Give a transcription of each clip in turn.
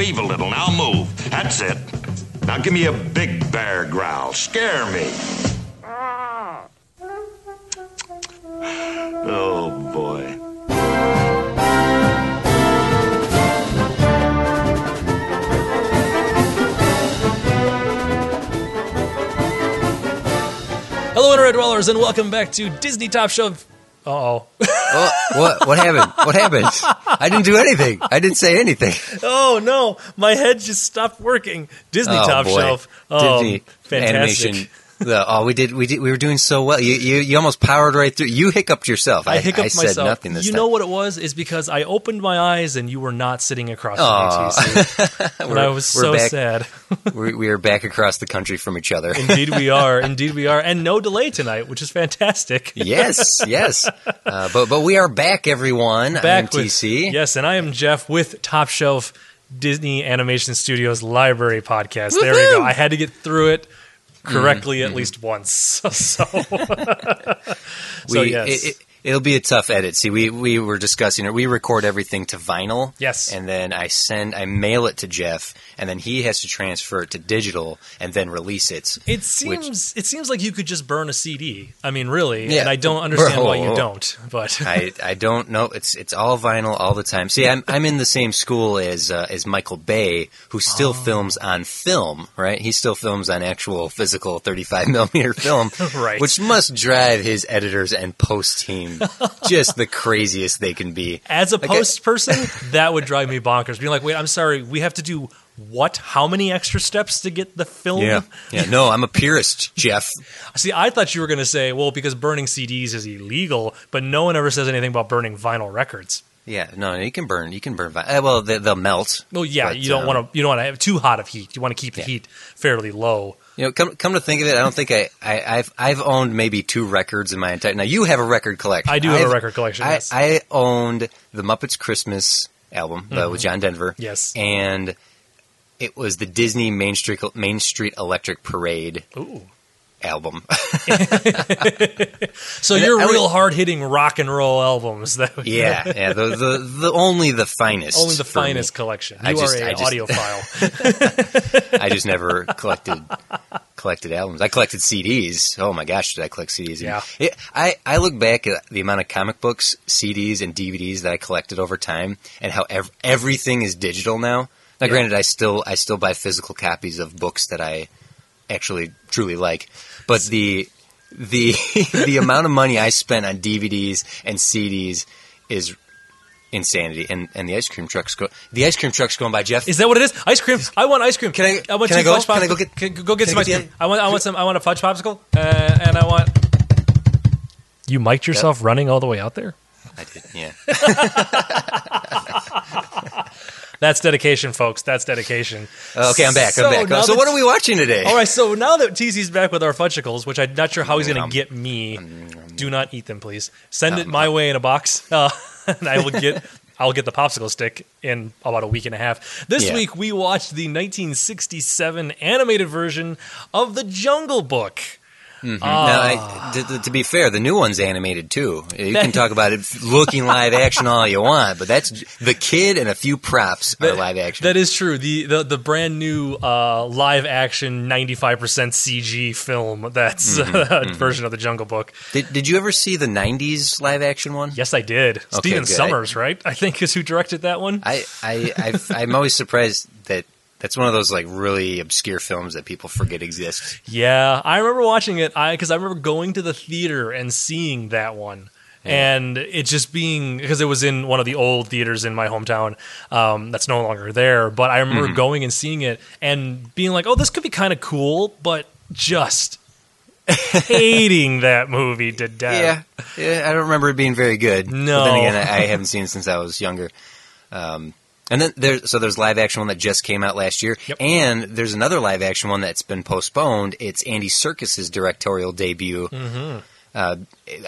weave a little. Now move. That's it. Now give me a big bear growl. Scare me. Oh, boy. Hello, Internet dwellers, and welcome back to Disney Top Shelf. Oh, Oh, what? What happened? What happened? I didn't do anything. I didn't say anything. oh no, my head just stopped working. Disney Oh, Top boy. Shelf. Oh, Disney fantastic. animation. The, oh, we did. We did. We were doing so well. You, you, you almost powered right through. You hiccuped yourself. I hiccuped I said myself. nothing this you time. know what it was? Is because I opened my eyes and you were not sitting across from me, TC. and I was so back. sad. we, we are back across the country from each other. Indeed, we are. Indeed, we are. And no delay tonight, which is fantastic. yes, yes. Uh, but but we are back, everyone. I am Back with TC. yes, and I am Jeff with Top Shelf Disney Animation Studios Library Podcast. There we go. I had to get through it correctly Mm-hmm. at least once. So, so, We, so yes. it, it, it'll be a tough edit. See, we we were discussing it. We record everything to vinyl. Yes. and then I send, I mail it to Jeff, and then he has to transfer it to digital and then release it. It seems it seems like you could just burn a CD. I mean, really, Yeah. and I don't understand Bro. why you don't. But I, I don't know. It's it's all vinyl all the time. See, I'm I'm in the same school as uh, as Michael Bay, who Oh. still films on film. Right, he still films on actual physical 35 millimeter film, Right. Which must drive his editors and post team just the craziest they can be. as a Like, post person, that would drive me bonkers. Being like, wait, I'm sorry, we have to do what? How many extra steps to get the film? Yeah, yeah. No, I'm a purist, Jeff. See, I thought you were going to say, well, because burning CDs is illegal, but no one ever says anything about burning vinyl records. Yeah, no, you can burn. You can burn. Uh, well, they, they'll melt. Well, yeah, But, you don't um, want to you don't want to have too hot of heat. You want to keep the Yeah. heat fairly low. You know, come come to think of it, I don't think I, I I've I've owned maybe two records in my entire. Now you have a record collection. I do have a I've- record collection, I, yes. I owned the Muppets Christmas album uh, with John Denver. Mm-hmm. Yes. and it was the Disney Main Street Main Street Electric Parade Ooh. Album. So And you're I real hard hitting rock and roll albums, though. yeah, yeah, the, the the only the finest, Only the for me. finest collection. I You just- are I a just- audiophile. I just never collected collected albums. I collected CDs. Oh my gosh, did I collect CDs? Yeah. It, I I look back at the amount of comic books, CDs, and DVDs that I collected over time, and how ev- everything is digital now. Now, Yeah. granted, I still I still buy physical copies of books that I actually truly like, but the the the amount of money I spent on DVDs and CDs is insanity. And and the ice cream truck's go the ice cream truck's going by Jeff. Is that what it is? Ice cream. I want ice cream. Can I- I want can two I go? fudge Can I go get- can- go get can some I ice get cream. the- I want. I want some. I want a fudge popsicle. Uh, and I want. You mic'd yourself running all the way out there. I did, yeah. That's dedication, folks. That's dedication. Okay, I'm back. So I'm back. So what are we watching today? All right, so now that TC's back with our fudgicles, which I'm not sure how he's going to get me, do not eat them, please. Send it my way in a box, uh, and I will get. I'll get the popsicle stick in about a week and a half. This Yeah. week we watched the 1967 animated version of The Jungle Book. Now, I, to, to- be fair, the new one's animated too. You can talk about it looking live action all you want, but that's the kid and a few props are live action. That is true. The the, the brand new uh, live action 95% CG film that's Mm-hmm. a version of The Jungle Book. did, did you ever see the '90s live action one? Yes, I did. Stephen good. Sommers, right? I think is who directed that one. I, I, I've, I'm always surprised that that's one of those like really obscure films that people forget exists. Yeah, I remember watching it. I because I remember going to the theater and seeing that one, and it just being because it was in one of the old theaters in my hometown um, that's no longer there. But I remember going and seeing it and being like, "Oh, this could be kind of cool," but just hating that movie to death. Yeah, yeah. I don't remember it being very good. No. but then again, I, I haven't seen it since I was younger. Um, and then there, so there's live action one that just came out last year, Yep. and there's another live action one that's been postponed. It's Andy Serkis's directorial debut. Mm-hmm. Uh,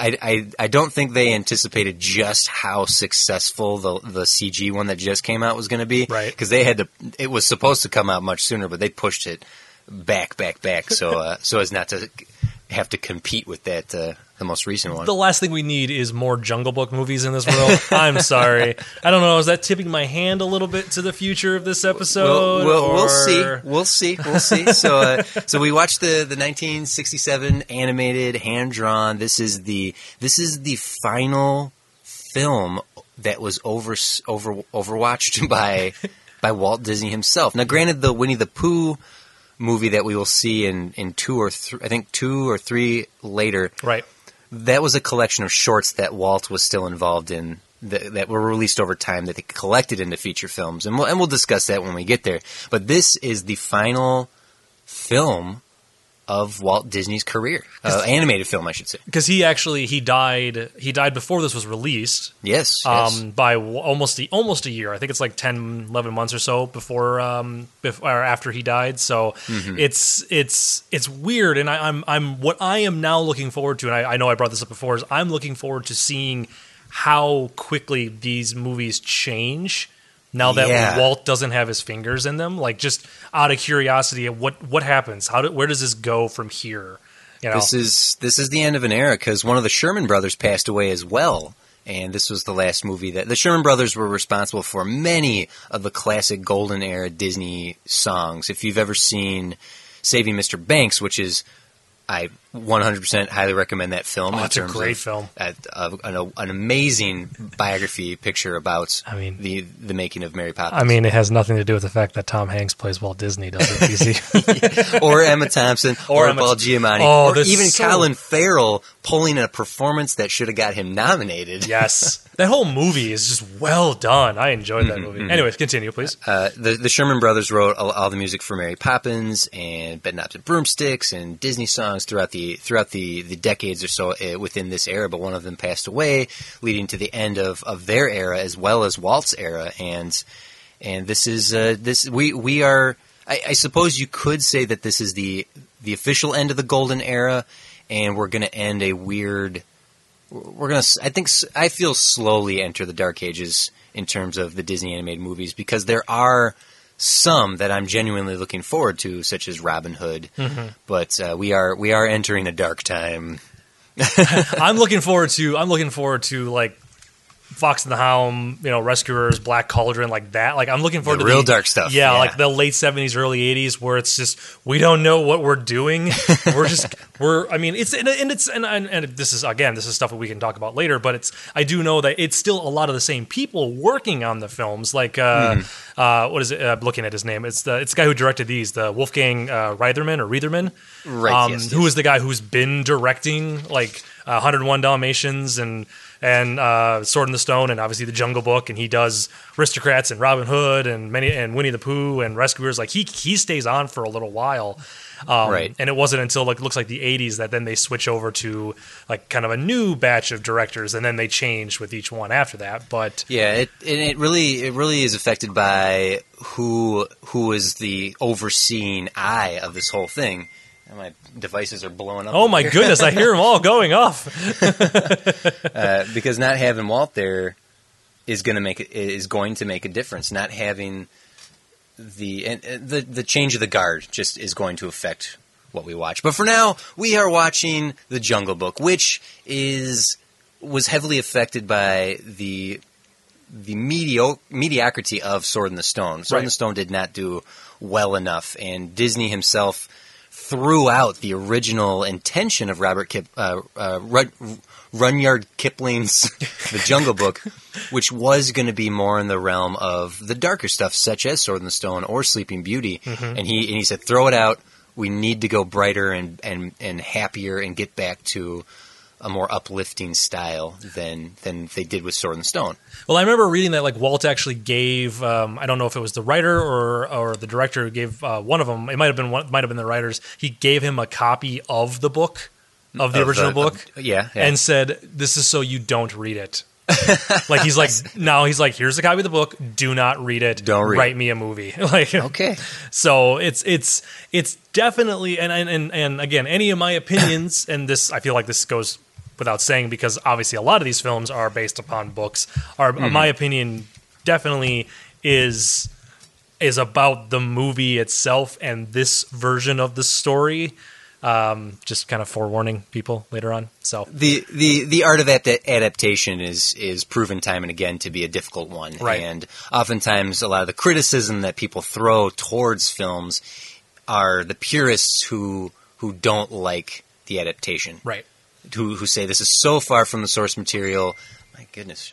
I, I I don't think they anticipated just how successful the the CG one that just came out was going to be, Right. Because they had to. It was supposed to come out much sooner, but they pushed it back, back, back, so uh, so as not to have to compete with that uh, the most recent one. The last thing we need is more Jungle Book movies in this world. I'm sorry. I don't know. Is that tipping my hand a little bit to the future of this episode? We'll, we'll, we'll see. We'll see. We'll see. So, uh, so we watched the the 1967 animated hand drawn. This is the this is the final film that was over over overwatched by by Walt Disney himself. Now, granted, the Winnie the Pooh movie that we will see in in two or three, I think two or three later, Right. that was a collection of shorts that Walt was still involved in that, that were released over time that they collected into feature films, and we'll and we'll discuss that when we get there. But this is the final film of Walt Disney's career, uh, animated film, I should say. Because he actually he died he died before this was released. Yes, yes. um, by w- almost a, almost a year. I think it's like 10, 11 months or so before um, before or after he died. So Mm-hmm. it's it's it's weird, and I, I'm I'm what I am now looking forward to, and I, I know I brought this up before, is I'm looking forward to seeing how quickly these movies change. Now that Yeah. Walt doesn't have his fingers in them, like just out of curiosity, what what happens? How do, where does this go from here? You know, This is this is the end of an era because one of the Sherman brothers passed away as well, and this was the last movie that the Sherman brothers were responsible for many of the classic golden era Disney songs. If you've ever seen Saving Mr. Banks, which is I 100% highly recommend that film. Oh, it's a great of, film. uh, an, an amazing biography picture about I mean- the the making of Mary Poppins. I mean, it has nothing to do with the fact that Tom Hanks plays Walt Disney, does it? TC? or Emma Thompson, Or or, Emma- Paul Giamatti, Oh, or even so- Colin Farrell pulling a performance that should have got him nominated. Yes, that whole movie is just well done. I enjoyed that movie. Anyways, continue, please. Uh, the the Sherman Brothers wrote all, all the music for Mary Poppins and Bedknobs and Broomsticks and Disney songs throughout the throughout the, the decades or so uh, within this era. But one of them passed away, leading to the end of, of their era as well as Walt's era. And and this is uh, this we we are. I, I suppose you could say that this is the the official end of the golden era, and we're going to end a weird. We're gonna. I think I feel slowly enter the dark ages in terms of the Disney animated movies because there are some that I'm genuinely looking forward to, such as Robin Hood. But uh, we are we are entering a dark time. I'm looking forward to. I'm looking forward to like Fox and the Hound, you know, Rescuers, Black Cauldron, like that. Like I'm looking forward The to real dark stuff, Yeah, yeah. like the late '70s, early '80s, where it's just we don't know what we're doing. we're just we're. I mean, it's and, and it's and, and and this is again, this is stuff that we can talk about later. But it's I do know that it's still a lot of the same people working on the films. Like uh, Mm-hmm. uh, what is it? Uh, looking at his name, it's the it's the guy who directed these, the Wolfgang uh, Reitherman or Reitherman Right, um, yes, who yes. is the guy who's been directing like uh, 101 Dalmatians and and uh, Sword in the Stone and obviously the Jungle Book and he does Aristocrats and Robin Hood and many and Winnie the Pooh and Rescuers like he he stays on for a little while. Um, Right. and it wasn't until like looks like the 80s that then they switch over to like kind of a new batch of directors and then they changed with each one after that but Yeah, it and it really it really is affected by who who is the overseeing eye of this whole thing. My devices are blowing up. oh my goodness i hear them all going off uh, because not having Walt there is going to make it is going to make a difference. Not having the and, and the the change of the guard just is going to affect what we watch. But for now, we are watching the Jungle Book, which is was heavily affected by the the medio- mediocrity of Sword in the Stone. Sword in Right. the Stone did not do well enough, and Disney himself threw out the original intention of Robert Kip, uh, uh, Run, Runyard Kipling's The Jungle Book, which was going to be more in the realm of the darker stuff, such as Sword in the Stone or Sleeping Beauty. And he and he said, throw it out. We need to go brighter and, and, and happier and get back to a more uplifting style than than they did with Sword and Stone. Well, I remember reading that like Walt actually gave um, I don't know if it was the writer or or the director who gave uh, one of them. It might have been one, might have been the writers. He gave him a copy of the book of the Of original the- book of- yeah, yeah. and said, "This is so you don't read it." like he's like now he's like here's a copy of the book do not read it Don't read write it." me a movie like Okay. so it's it's it's definitely and and and, and again any of my opinions and this I feel like this goes without saying because obviously a lot of these films are based upon books are my opinion definitely is is about the movie itself and this version of the story Um, just kind of forewarning people later on. So the the the art of adap- adaptation is is proven time and again to be a difficult one, Right. and oftentimes a lot of the criticism that people throw towards films are the purists who who don't like the adaptation, right. Who who say this is so far from the source material. My goodness,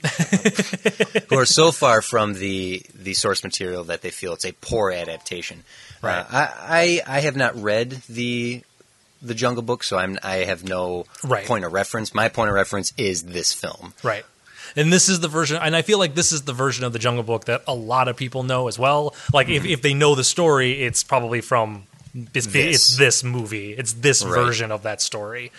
who are so far from the the source material that they feel it's a poor adaptation. Right. Uh, I, I I have not read the the Jungle Book, so I'm I have no Right. point of reference. My point of reference is this film. Right. And this is the version, and I feel like this is the version of the Jungle Book that a lot of people know as well. Like, if, if they know the story, it's probably from it's Mm-hmm. This. it's this movie, it's this Right. version of that story.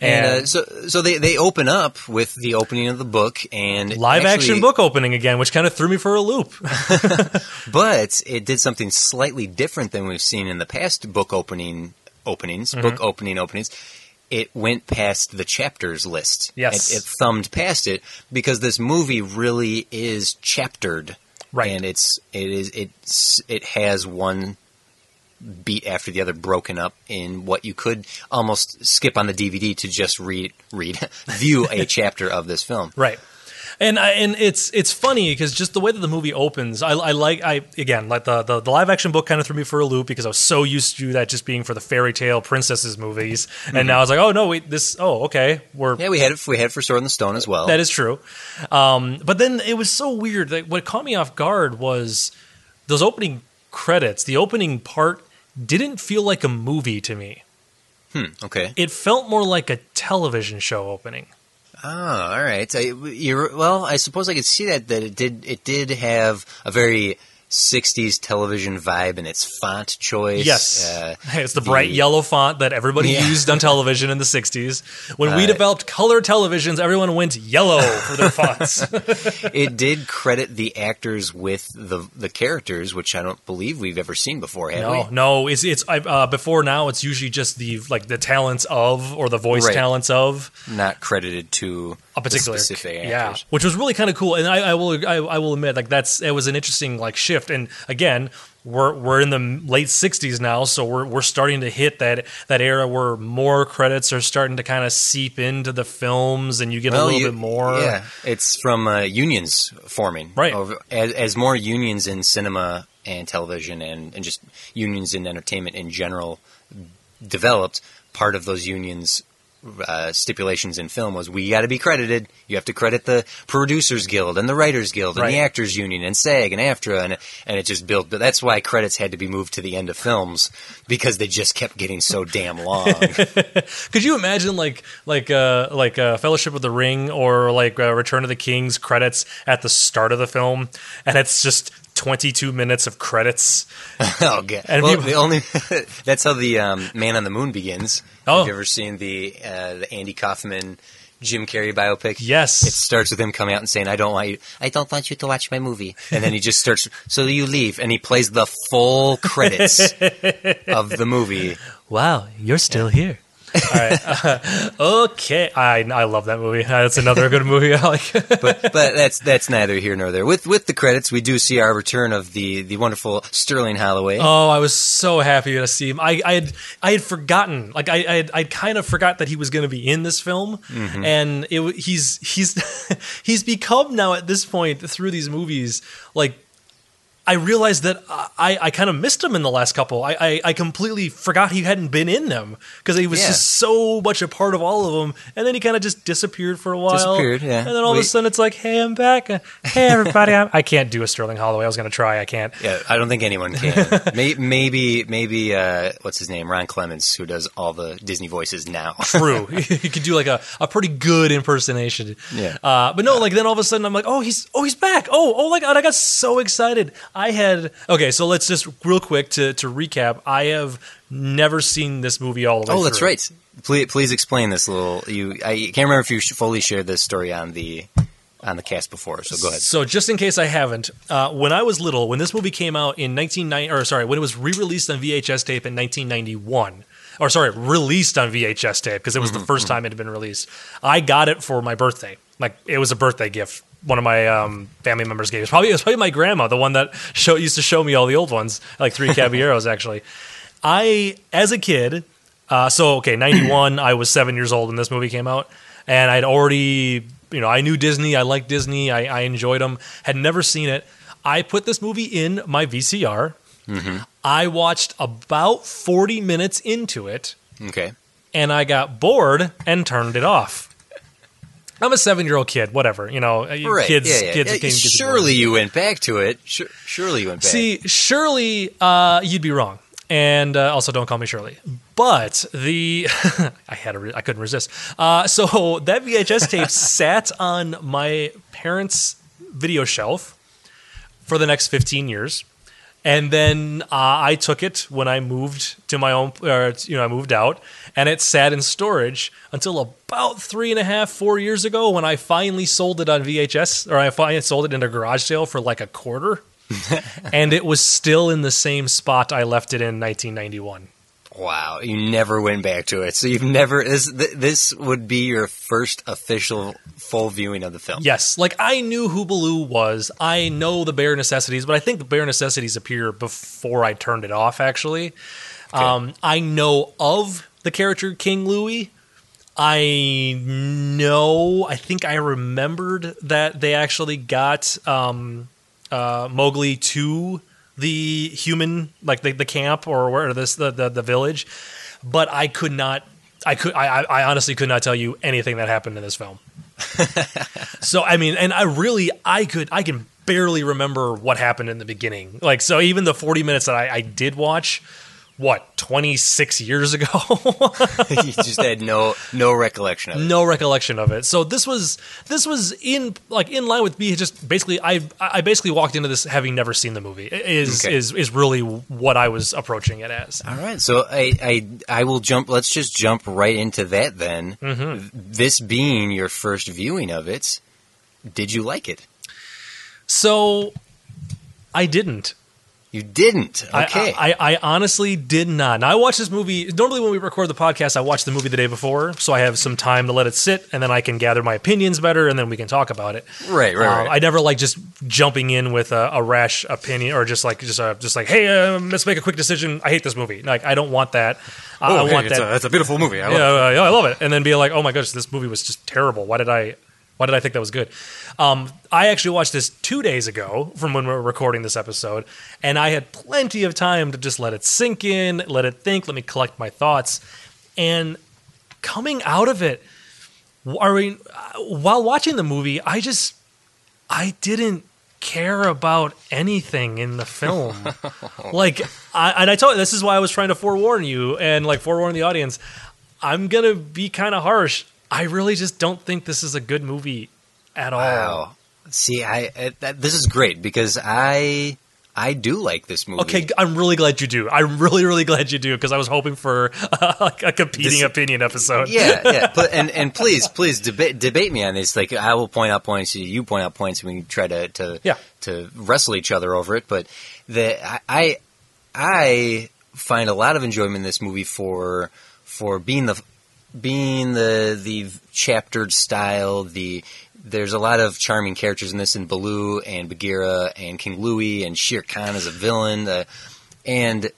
And, And, uh, so so they, they open up with the opening of the book and live actually- action book opening again, which kind of threw me for a loop. but it did something slightly different than we've seen in the past book opening openings, Mm-hmm. book opening openings. It went past the chapters list. Yes. it, it thumbed past it because this movie really is chaptered, Right. And it's it is it's it has one beat after the other broken up in what you could almost skip on the DVD to just read read view a chapter of this film. Right. And I, and it's it's funny because just the way that the movie opens, I, I like I again like the, the the live action book kind of threw me for a loop because I was so used to that just being for the fairy tale princesses movies, and now I was like, oh no, wait, this oh okay, we're Yeah, we had it. We had it for Sword in the Stone as well. That is true. Um, but then it was so weird. Like, what caught me off guard was those opening credits. The opening part didn't feel like a movie to me. Hmm, okay. It felt more like a television show opening. Oh, all right. I, well, I suppose I could see that that it did it did have a very '60s television vibe in its font choice. Yes, Uh, it's the, bright yellow font that everybody Yeah. used on television in the '60s. When we Uh, developed color televisions, everyone went yellow for their fonts. it did credit the actors with the the characters, which I don't believe we've ever seen before, have No, we? no, it's it's uh, before now. It's usually just the like the talents of or the voice Right. talents of. Not credited to a particular the specific yeah, which was really kind of cool. And I, I will I, I will admit like that's it was an interesting like shift. And again, we're we're in the late '60s now, so we're we're starting to hit that that era where more credits are starting to kind of seep into the films, and you get a little you- bit more. Yeah, it's from uh, unions forming. Right. Over, as, as more unions in cinema and television and, and just unions in entertainment in general developed, part of those unions. Uh, stipulations in film was we got to be credited. You have to credit the Producers Guild and the Writers Guild and Right. the Actors Union and SAG and AFTRA and and it just built. But that's why credits had to be moved to the end of films because they just kept getting so damn long. Could you imagine like like uh like uh, Fellowship of the Ring or like uh, Return of the King's credits at the start of the film, and it's just 22 minutes of credits. Oh god! And well, people- the only that's how the um, Man on the Moon begins. Oh. Have you ever seen the uh, the Andy Kaufman Jim Carrey biopic? Yes. It starts with him coming out and saying, "I don't want you. I don't want you to watch my movie," and then he just starts. So you leave, and he plays the full credits of the movie. Wow, you're still here. All right. okay. I I love that movie. That's another good movie. I like. But but that's that's neither here nor there. With with the credits, we do see our return of the the wonderful Sterling Holloway. oh, I was so happy to see him. I, I had I had forgotten. Like I I had, I kind of forgot that he was going to be in this film, mm-hmm. and it he's he's he's become now at this point through these movies like. I realized that I, I kind of missed him in the last couple. I, I, I completely forgot he hadn't been in them because he was Yeah. just so much a part of all of them. And then he kind of just disappeared for a while. Disappeared, yeah. And then all of a sudden it's like, hey, I'm back. Uh, Hey, everybody. I'm, I can't do a Sterling Holloway. I was going to try. I can't. Yeah, I don't think anyone can. May- maybe, maybe, uh, what's his name? Ron Clements, who does all the Disney voices now. True. he could do like a, a pretty good impersonation. Yeah. Uh, but no, like then all of a sudden I'm like, oh, he's oh he's back. Oh, oh my god, I got so excited. I had okay, so let's just real quick to to recap. I have never seen this movie all the way oh, that's through. right. Please, please explain this little. You, I can't remember if you fully shared this story on the on the cast before. So go ahead. So just in case I haven't, uh, when I was little, when this movie came out in 1990, or sorry, when it was re-released on VHS tape in 1991, or sorry, released on VHS tape because it was the first time it had been released. I got it for my birthday. Like it was a birthday gift. One of my um, family members gave. It was probably it was probably my grandma, the one that show, used to show me all the old ones, like three Caballeros actually. I, as a kid, Uh, so okay, ninety one. I was seven years old when this movie came out, and I'd already, you know, I knew Disney. I liked Disney. I, I enjoyed them. Had never seen it. I put this movie in my VCR. I watched about forty minutes into it, Okay. and I got bored and turned it off. I'm a seven year old kid. Whatever, you know, Right. kids. yeah, yeah. Kids. Yeah, can get bored. surely you went back to it. Sure, surely you went back. See, surely uh, you'd be wrong, and uh, also don't call me Shirley. But the I had to re- I couldn't resist. Uh, so that VHS tape sat on my parents' video shelf for the next 15 years. And then uh, I took it when I moved to my own, or, you know, I moved out, and it sat in storage until about three and a half, four years ago when I finally sold it on VHS, or I finally sold it in a garage sale for like a quarter. and it was still in the same spot I left it in 1991. Wow, you never went back to it. So you've never this this would be your first official full viewing of the film. Yes, like I knew who Baloo was. I know the bare necessities, but I think the bare necessities appear before I turned it off. Actually, um, I know of the character King Louie. I know. I think I remembered that they actually got um, uh, Mowgli to the human, like the, the camp or where this the, the the village, but I could not. I could. I, I honestly could not tell you anything that happened in this film. So I mean, and I really, I could, I can barely remember what happened in the beginning. Like, so even the forty minutes that I, I did watch, what twenty six years ago, you just had no no recollection of it. no recollection of it. So this was this was in like in line with me. Just basically, I I basically walked into this having never seen the movie. Is Okay. is is really what I was approaching it as. All right, so I, I I will jump. Let's just jump right into that then. Mm-hmm. This being your first viewing of it, did you like it? So I didn't. You didn't. Okay. I, I, I honestly did not. Now I watch this movie. Normally, when we record the podcast, I watch the movie the day before, so I have some time to let it sit, and then I can gather my opinions better, and then we can talk about it. right, right, Uh, right. I never like just jumping in with a, a rash opinion, or just like just uh, just like, hey, uh, let's make a quick decision. I hate this movie. Like I don't want that. I, I want that. it's a beautiful movie. I yeah, uh, yeah, I love it. And then be like, oh my gosh, this movie was just terrible. Why did I? Why did I think that was good? Um, I actually watched this two days ago from when we were recording this episode, and I had plenty of time to just let it sink in, let it think, let me collect my thoughts. And coming out of it, I mean, uh, while watching the movie, I just I didn't care about anything in the film. like, I, and I told you this is why I was trying to forewarn you and like forewarn the audience. I'm gonna be kind of harsh. I really just don't think this is a good movie at all. Wow. See, I, I that, this is great because I I do like this movie. Okay, I'm really glad you do. I'm really, really glad you do because I was hoping for uh, like a competing This- opinion episode. yeah, yeah. But and and please, please debate debate me on this. Like I will point out points, you point out points, and we can try to to Yeah. to wrestle each other over it. But the I I, I find a lot of enjoyment in this movie for for being the being the the chaptered style. The there's a lot of charming characters in this, in Baloo and Bagheera and King Louie and Shere Khan as a villain. Uh, and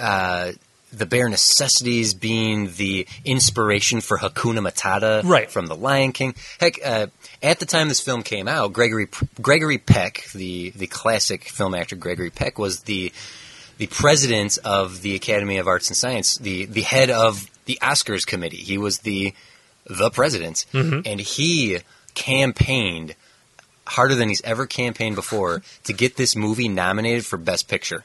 uh, the bare necessities being the inspiration for Hakuna Matata Right. from The Lion King. Heck, uh, at the time this film came out, Gregory Gregory Peck, the the classic film actor Gregory Peck, was the the president of the Academy of Arts and Science, the the head of the Oscars committee. He was the the president, and he campaigned harder than he's ever campaigned before to get this movie nominated for Best Picture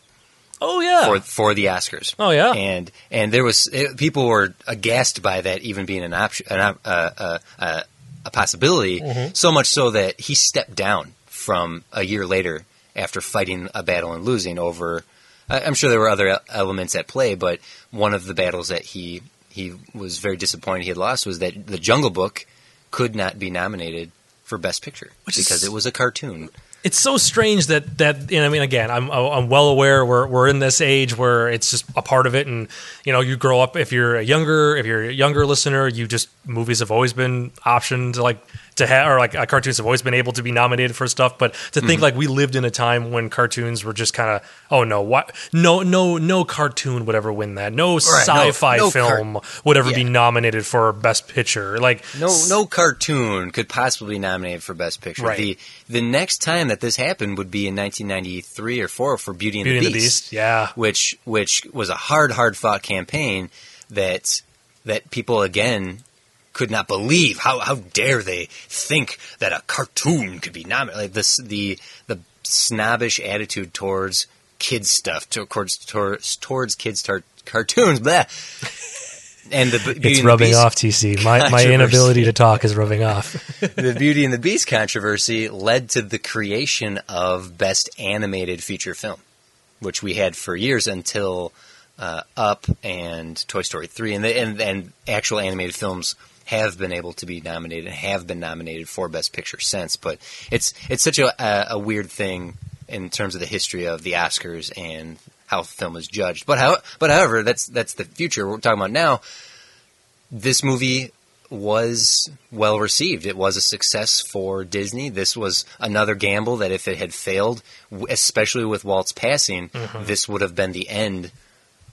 Oh yeah. for for the Oscars. Oh, yeah. and and there was it, people were aghast by that even being an option, an, uh, uh, uh, a possibility. Mm-hmm. So much so that he stepped down from a year later after fighting a battle and losing over. I'm sure there were other elements at play, but one of the battles that he he was very disappointed he had lost was that the Jungle Book could not be nominated for Best Picture Which is- because it was a cartoon. it's so strange that that you know, I mean again I'm I'm well aware we're we're in this age where it's just a part of it and you know you grow up if you're a younger if you're a younger listener you just movies have always been optioned like to have, or like uh, cartoons have always been able to be nominated for stuff. But to think like we lived in a time when cartoons were just kind of, oh no, what? No, no, no cartoon would ever win that. No no- sci-fi no car- film would ever be nominated for Best Picture. Like No, no cartoon could possibly be nominated for Best Picture. Right. The the next time that this happened would be in 1993 or four for Beauty and, Beauty the, and the Beast, Beast, yeah. which which was a hard, hard fought campaign that that people again could not believe. How how dare they think that a cartoon could be nominated? Like this, the the snobbish attitude towards kids stuff, towards towards towards kids tar- cartoons, blah. And the Beauty it's and rubbing off, TC. My, my inability to talk is rubbing off. the Beauty and the Beast controversy led to the creation of Best Animated Feature Film, which we had for years until uh, Up and Toy Story 3. And, the, and, and actual animated films have been able to be nominated and have been nominated for Best Picture since. But it's, it's such a, a, a weird thing in terms of the history of the Oscars and how film is judged. But, how, but however, that's, that's the future we're talking about now this movie was well received. It was a success for Disney. This was another gamble that if it had failed, especially with Walt's passing, Mm-hmm. this would have been the end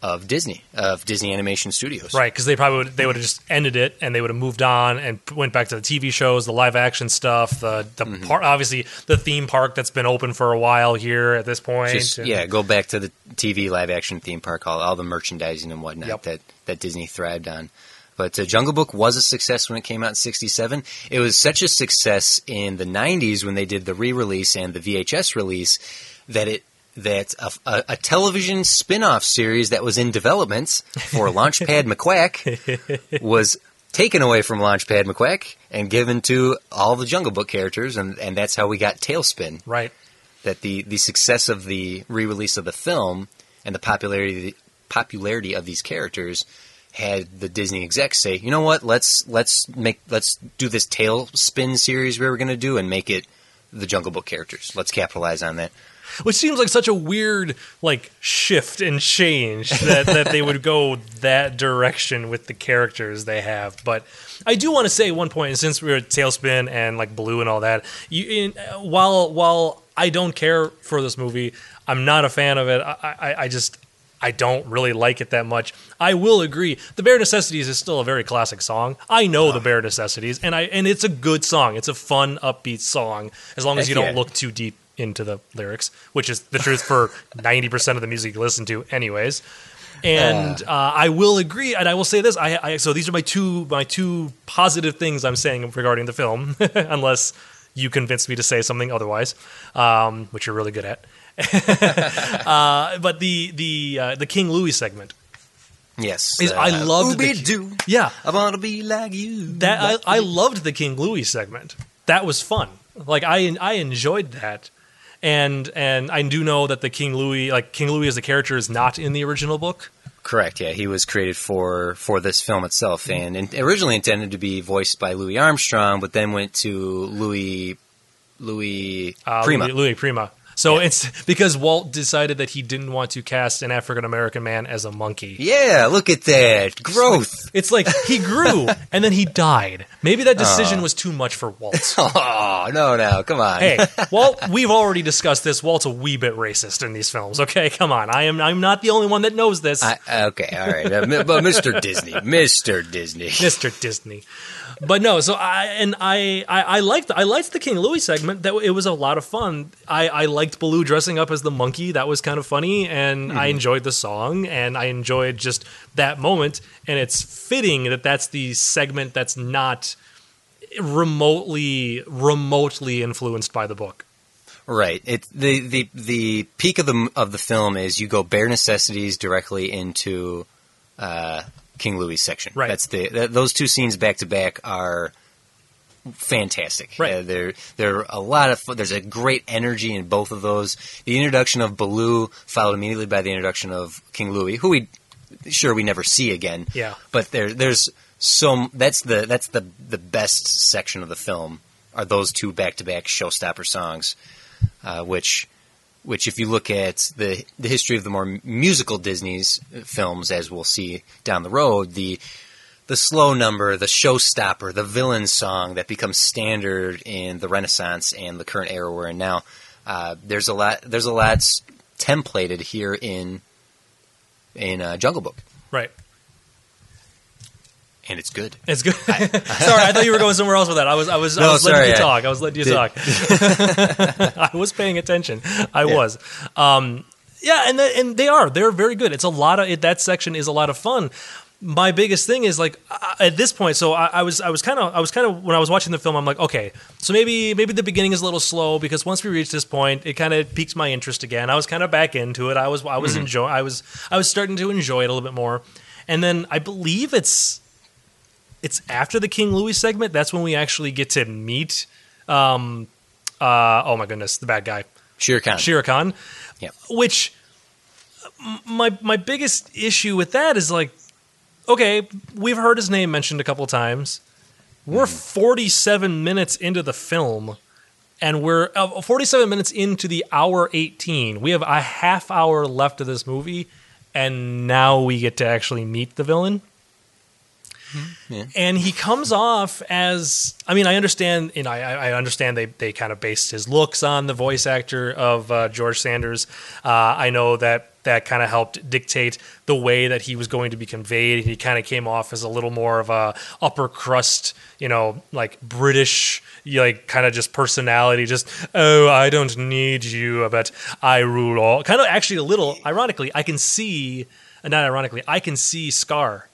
of Disney, of Disney Animation Studios. Right, because they probably would, they would have just ended it and they would have moved on and went back to the TV shows, the live action stuff, the the Mm-hmm. par- obviously the theme park that's been open for a while here at this point. Just, And- yeah, go back to the TV live action theme park, all, all the merchandising and whatnot Yep. that, that Disney thrived on. But uh, Jungle Book was a success when it came out in '67. It was such a success in the '90s when they did the re-release and the VHS release that it that a, a, a television spin-off series that was in development for Launchpad McQuack was taken away from Launchpad McQuack and given to all the Jungle Book characters, and, and that's how we got TaleSpin right. that the, the success of the re-release of the film and the popularity popularity of these characters had the Disney execs say, you know what, let's let's make let's do this TaleSpin series we were going to do and make it the Jungle Book characters. Let's capitalize on that. Which seems like such a weird like shift and change that, that they would go that direction with the characters they have. But I do want to say one point, and since we were at TaleSpin and like Baloo and all that, you in, while while I don't care for this movie, I'm not a fan of it. I, I, I just I don't really like it that much. I will agree. The Bare Necessities is still a very classic song. I know the uh-huh. Bare Necessities, and I and it's a good song. It's a fun, upbeat song as long as you Heck don't yeah. look too deep into the lyrics, which is the truth for 90% of the music you listen to anyways. And uh, I will agree, and I will say this: I, I so these are my two my two positive things I'm saying regarding the film, unless you convince me to say something otherwise, um, which you're really good at. uh, but the the uh, the King Louie segment, Yes, Is- I loved the- yeah, I want to be like you. that I, I loved the King Louie segment. That was fun. Like I I enjoyed that. And and I do know that the King Louie like King Louie as a character is not in the original book. Correct. Yeah, he was created for for this film itself, and, and originally intended to be voiced by Louis Armstrong, but then went to Louis Louis Uh, Prima. Louis, Louis Prima. So it's because Walt decided that he didn't want to cast an African American man as a monkey. Yeah, look at that growth. It's like he grew and then he died. Maybe that decision was too much for Walt. Oh no, no, come on. hey, Walt, we've already discussed this. Walt's a wee bit racist in these films. Okay, come on. I am I'm not the only one that knows this. I, okay, all right, uh, but Mr. Disney, Mr. Disney. Mr. Disney. But no, so I and I I, I liked I liked the King Louie segment. That it was a lot of fun. I, I liked Baloo dressing up as the monkey. That was kind of funny, and I enjoyed the song, and I enjoyed just that moment. And it's fitting that that's the segment that's not remotely remotely influenced by the book. Right. It the the the peak of the of the film is you go bare necessities directly into uh, King Louie section. Right. That's the th- those two scenes back to back are fantastic. Right. Uh, there there are a lot of there's a great energy in both of those. The introduction of Baloo followed immediately by the introduction of King Louie, who we sure we never see again. Yeah. But there there's so that's the that's the the best section of the film are those two back to back showstopper songs uh, which which if you look at the the history of the more musical Disney's films, as we'll see down the road, the the slow number, the showstopper, the villain song that becomes standard in the Renaissance and the current era we're in now. Uh, there's a lot. There's a lot templated here in in uh, Jungle Book, Right. And it's good. It's good. sorry, I thought you were going somewhere else with that. I was, I was, no, I was letting you I- talk. I was letting you Did- talk. I was paying attention. I Yeah. was. Um, yeah, and the, and they are. They're very good. It's a lot of it, that section is a lot of fun. My biggest thing is like I- at this point. So I, I was I was kind of I was kind of when I was watching the film. I'm like, okay, so maybe maybe the beginning is a little slow because once we reach this point, it kind of piques my interest again. I was kind of back into it. I was I was enjoy I was I was starting to enjoy it a little bit more. And then I believe it's it's after the King Louie segment. That's when we actually get to meet. Um, uh, oh my goodness, the bad guy, Shere Khan. Shere Khan. Yep. Which my my biggest issue with that is like, okay, we've heard his name mentioned a couple times. We're 47 minutes into the film, and we're uh, 47 minutes into the hour 18. We have a half hour left of this movie, and now we get to actually meet the villain Yeah. and he comes off as I mean I understand and I, I understand they, they kind of based his looks on the voice actor of uh, George Sanders. Uh, I know that that kind of helped dictate the way that he was going to be conveyed. He kind of came off as a little more of a upper crust, you know, like British, like kind of just personality. Just oh, I don't need you, but I rule all. Kind of actually a little ironically, I can see. Not ironically, I can see Scar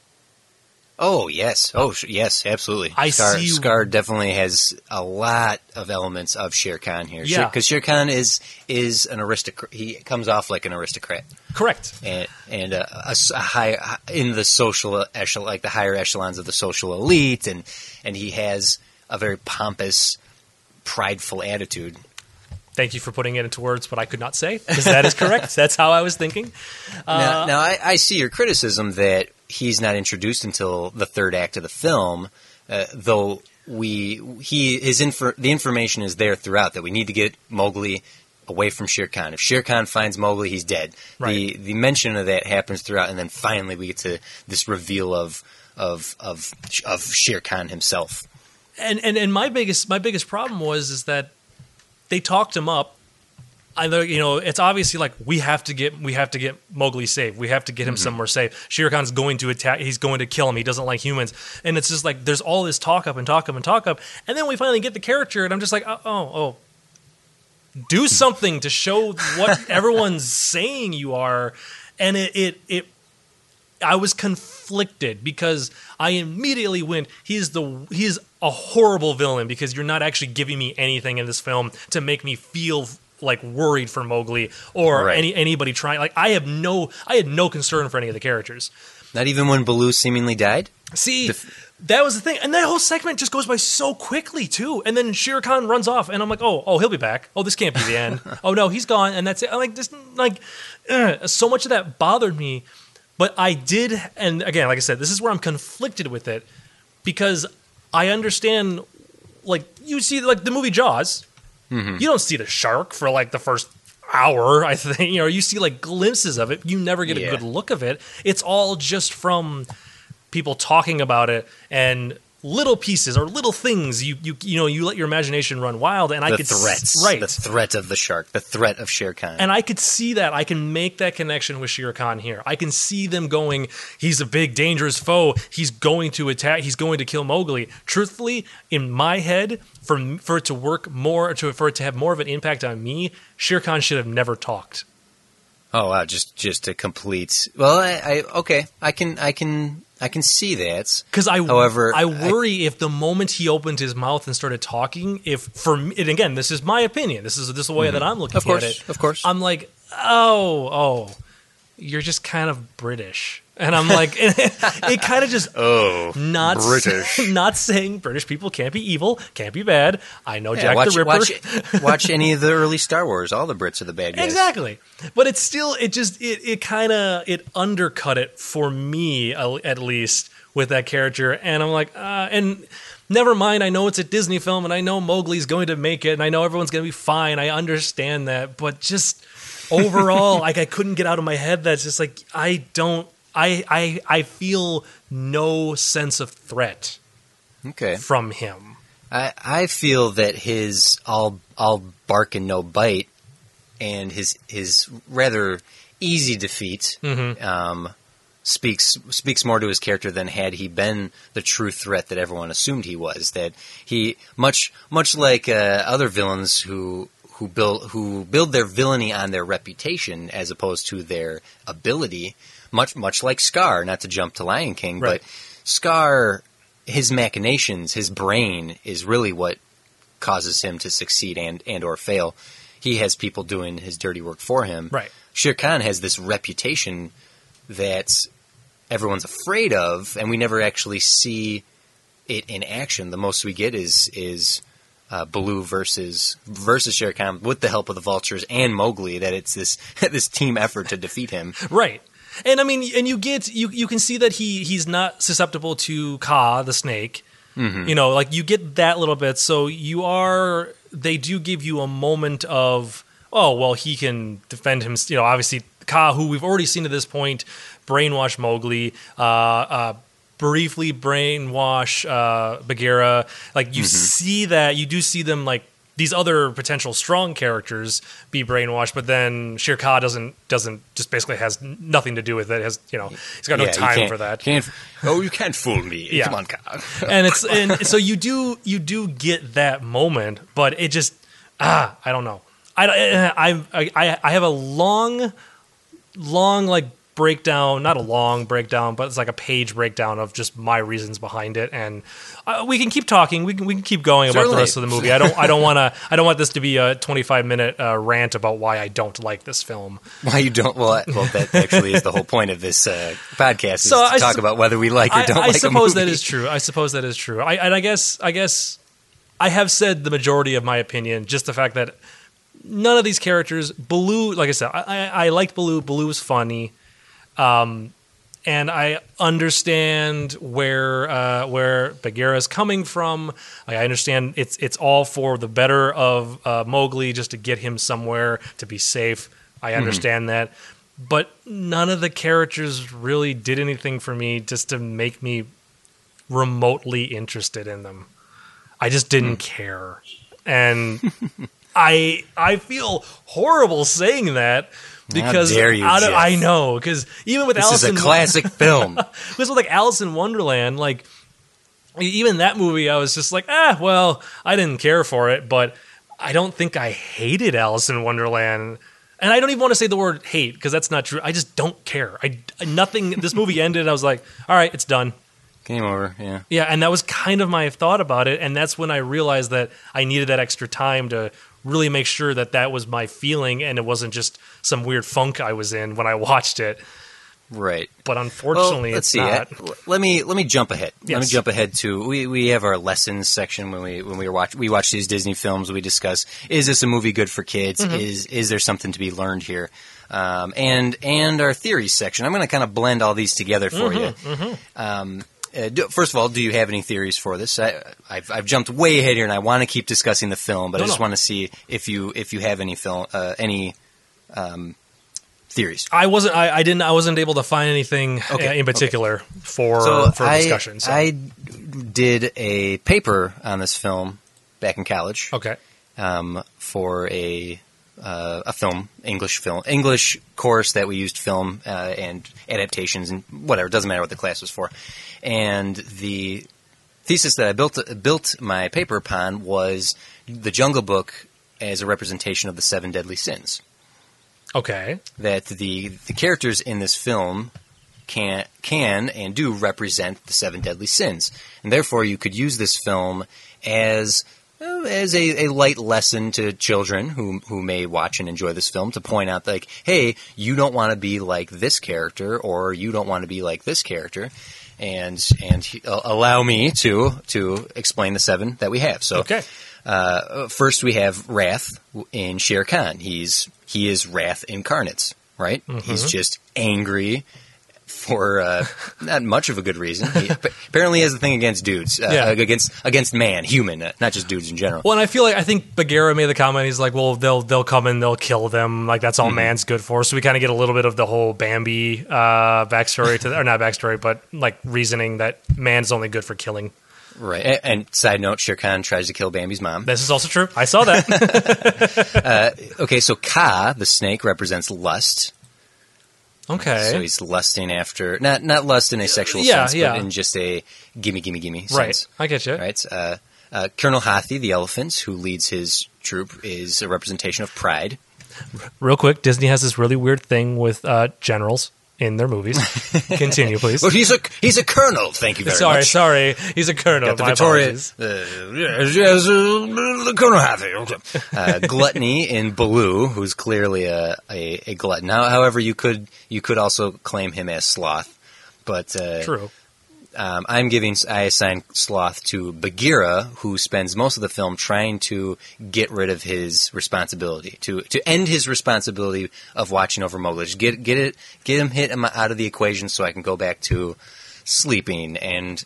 Oh yes, oh sh- yes, absolutely. I Scar, see- Scar definitely has a lot of elements of Shere Khan here. Yeah. because Shere Khan is is an aristocrat. He comes off like an aristocrat, Correct. and and a, s- a high in the social echelon, like the higher echelons of the social elite, and and he has a very pompous, prideful attitude. Thank you for putting it into words, but I could not say because that is correct. That's how I was thinking. now, now I, I see your criticism that he's not introduced until the third act of the film, uh, though we he his infor, the information is there throughout that we need to get Mowgli away from Shere Khan. If Shere Khan finds Mowgli, he's dead. Right. The the mention of that happens throughout, and then finally we get to this reveal of of of of Shere Khan himself. And and and my biggest my biggest problem was is that they talked him up. I you know it's obviously like we have to get we have to get Mowgli safe. We have to get him mm-hmm. somewhere safe. Shere Khan's going to attack. He's going to kill him. He doesn't like humans. And it's just like there's all this talk up and talk up and talk up, and then we finally get the character, and I'm just like oh oh. oh. Do something to show what everyone's saying you are, and it, it it I was conflicted because I immediately went. He's the he's a horrible villain because you're not actually giving me anything in this film to make me feel like worried for Mowgli or Right. any anybody trying. Like I have no I had no concern for any of the characters. Not even when Baloo seemingly died. See, that was the thing, and that whole segment just goes by so quickly too. And then Shere Khan runs off, and I'm like, oh, oh, he'll be back. Oh, this can't be the end. oh no, he's gone, and that's it. I'm like, this, like, ugh, so much of that bothered me. But I did, and again, like I said, this is where I'm conflicted with it because I understand, like, you see, like the movie Jaws, mm-hmm. you don't see the shark for like the first hour. I think you know you see like glimpses of it. You never get Yeah. a good look of it. It's all just from people talking about it and little pieces or little things you you you know you let your imagination run wild and I the could s- threats, right The threat of the shark, the threat of Shere Khan. and I could see that. I can make that connection with Shere Khan here. I can see them going, he's a big, dangerous foe. He's going to attack. He's going to kill Mowgli. Truthfully, in my head, for for it to work more, to, for it to have more of an impact on me, Shere Khan should have never talked. Oh wow, just just a complete. Well, I, I okay, I can I can I can see that. Because I, However, I I- worry if the moment he opened his mouth and started talking, if for me, and again, this is my opinion. This is this is the way that I'm looking Mm-hmm. Of course, at it. of course. I'm like, oh, oh, you're just kind of British, and I'm like, it, kind of just Oh, not British. not saying British people can't be evil, can't be bad. I know Yeah, Jack watch, the Ripper. watch watch any of the early Star Wars. All the Brits are the bad guys. Exactly, but it's still it just it it kind of it undercut it for me at least with that character, and I'm like, uh, and never mind. I know it's a Disney film, and I know Mowgli's going to make it, and I know everyone's going to be fine. I understand that, but just overall, like I couldn't get out of my head. That's just like I don't. I I I feel no sense of threat Okay. from him. I, I feel that his all all bark and no bite, and his his rather easy defeat um, speaks speaks more to his character than had he been the true threat that everyone assumed he was. That he much much like uh, other villains who who build who build their villainy on their reputation as opposed to their ability. Much much like Scar, not to jump to Lion King, Right. but Scar his machinations, his brain is really what causes him to succeed and and or fail. He has people doing his dirty work for him. Right. Shere Khan has this reputation that everyone's afraid of, and we never actually see it in action. The most we get is is uh, Baloo versus versus Shere Khan with the help of the vultures and Mowgli. That it's this this team effort to defeat him. Right. And I mean, and you get you you can see that he he's not susceptible to Kaa the snake. You know, like you get that little bit. So you are. They do give you a moment of oh well, he can defend him. You know, obviously Kaa, who we've already seen at this point, brainwash Mowgli. Uh, uh, briefly brainwash uh, Bagheera. Like you see that, you do see them like these other potential strong characters be brainwashed, but then Shere Khan doesn't doesn't just basically has nothing to do with it. Has you know he's got no Yeah, time for that. Can't, oh, you can't fool me. Yeah. Come on, Khan. and it's and so you do you do get that moment, but it just ah I don't know. I I I I have a long long like breakdown, not a long breakdown, but it's like a page breakdown of just my reasons behind it, and uh, we can keep talking. We can we can keep going about the rest of the movie. I don't I don't want to I don't want this to be a twenty five minute uh, rant about why I don't like this film. Why you don't? Well, I- well, that actually is the whole point of this uh, podcast is So to I talk sup- about whether we like or don't I like suppose that is true. I suppose that is true. I, and I guess I guess I have said the majority of my opinion. Just the fact that none of these characters, Baloo, like I said, I, I, I liked Baloo. Baloo was funny, um, and I understand where uh, where Bagheera is coming from. Like, I understand it's it's all for the better of uh, Mowgli, just to get him somewhere to be safe. I understand that, but none of the characters really did anything for me just to make me remotely interested in them. I just didn't care, and I I feel horrible saying that because you, of. I know because even with This Alice is a in- classic film. because with like Alice in Wonderland, like even that movie, I was just like, ah, well, I didn't care for it, but I don't think I hated Alice in Wonderland. And I don't even want to say the word hate because that's not true. I just don't care. I nothing. This movie ended. I was like, all right, it's done. Game over. Yeah. Yeah, and that was kind of my thought about it, and that's when I realized that I needed that extra time to really make sure that that was my feeling, and it wasn't just some weird funk I was in when I watched it. Right. But unfortunately, let's it's see. not. Let me let me jump ahead. Let me jump ahead to we, we have our lessons section when we when we watch we watch these Disney films. We discuss is this a movie good for kids? Mm-hmm. Is is there something to be learned here? Um, and and our theories section. I'm going to kind of blend all these together for Mm-hmm, you. Um, uh, do, first of all, do you have any theories for this? I, I've, I've jumped way ahead here, and I want to keep discussing the film, but No, I just no. want to see if you if you have any film uh, any um, theories. I wasn't. I, I didn't. I wasn't able to find anything Okay, uh, in particular for so for I, discussion. So. I did a paper on this film back in college okay. um, for a uh, a film English film English course that we used film uh, and adaptations and whatever. It doesn't matter what the class was for. And the thesis that I built built my paper upon was the Jungle Book as a representation of the seven deadly sins Okay. that the the characters in this film can can and do represent the seven deadly sins, and therefore you could use this film as as a, a light lesson to children who who may watch and enjoy this film to point out like, hey, you don't want to be like this character, or you don't want to be like this character. And and he- uh, allow me to to explain the seven that we have. So Okay. uh, first, we have Wrath in Shere Khan. He's he is Wrath incarnate, right? He's just angry for uh, not much of a good reason. He apparently has a thing against dudes, uh, Yeah. against against man, human, uh, not just dudes in general. Well, and I feel like I think Bagheera made the comment. He's like, "Well, they'll they'll come and they'll kill them. Like that's all man's good for." So we kind of get a little bit of the whole Bambi uh, backstory to, or not backstory, but like reasoning that man's only good for killing. Right. A- And, side note, Shere Khan tries to kill Bambi's mom. This is also true. I saw that. Okay, so Kaa, the snake, represents lust. Okay, So he's lusting after not not lust in a sexual Yeah, sense, yeah. but in just a gimme, gimme, gimme right. sense. I get you. Right. Uh, uh, Colonel Hathi, the elephant who leads his troop, is a representation of pride. Real quick, Disney has this really weird thing with uh, generals in their movies. Continue, please. Well, he's a he's a colonel. Thank you very sorry, much. sorry. Sorry. He's a colonel. Got the My Victoria, uh, yes, yes, uh, the Colonel Hathi. Okay. Uh, gluttony in Baloo, who's clearly a, a, a glutton. However, you could you could also claim him as sloth, but uh, True. Um, I'm giving I assign sloth to Bagheera, who spends most of the film trying to get rid of his responsibility to to end his responsibility of watching over Mowgli. Just Get get it get him hit him out of the equation so I can go back to sleeping and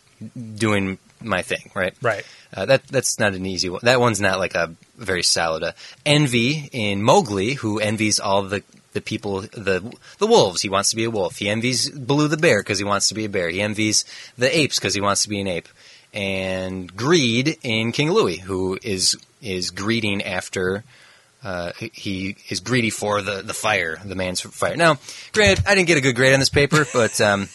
doing my thing. Right. Right. Uh, that that's not an easy one. That one's not like a very solid. Uh, envy in Mowgli, who envies all the the people, the the wolves. He wants to be a wolf. He envies Baloo the bear because he wants to be a bear. He envies the apes because he wants to be an ape. And greed in King Louie, who is is greeding after. Uh, he is greedy for the, the fire, the man's fire. Now, granted, I didn't get a good grade on this paper, but um,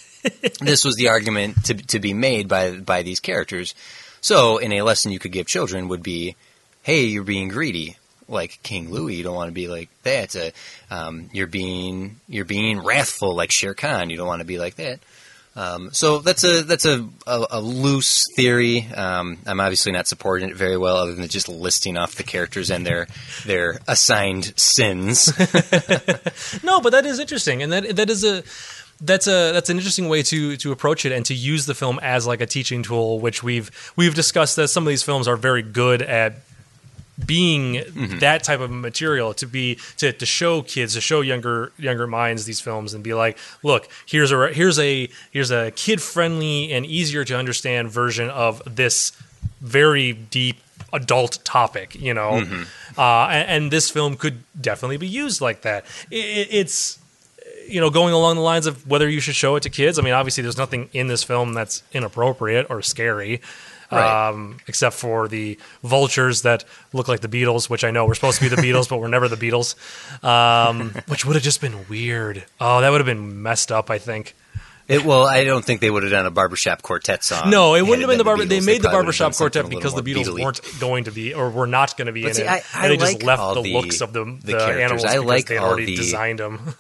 this was the argument to, to be made by by these characters. So, in a lesson you could give children would be, "Hey, you're being greedy, like King Louie. You don't want to be like that. Uh, um, you're being you're being wrathful, like Shere Khan. You don't want to be like that." Um, so that's a that's a, a, a loose theory. Um, I'm obviously not supporting it very well, other than just listing off the characters and their their assigned sins. No, but that is interesting, and that that is a that's a that's an interesting way to to approach it and to use the film as like a teaching tool, which we've we've discussed that some of these films are very good at being that type of material to be to, to show kids to show younger younger minds these films and be like look here's a here's a here's a kid friendly and easier to understand version of this very deep adult topic you know? Uh, and, and this film could definitely be used like that. It- it's you know going along the lines of whether you should show it to kids. I mean obviously there's nothing in this film that's inappropriate or scary Right. um, except for the vultures that look like the Beatles, which I know we're supposed to be the Beatles, but we're never the Beatles, um, which would have just been weird. Oh, that would have been messed up. I think. It, well, I don't think they would have done a barbershop quartet song. No, it wouldn't have been the barber. Beatles. They made the probably would have barbershop quartet because the Beatles weren't going to be or were not going to be But in see, it. I- and I they just left the, the- looks of the, the the, characters. animals I because like they had already the- designed them,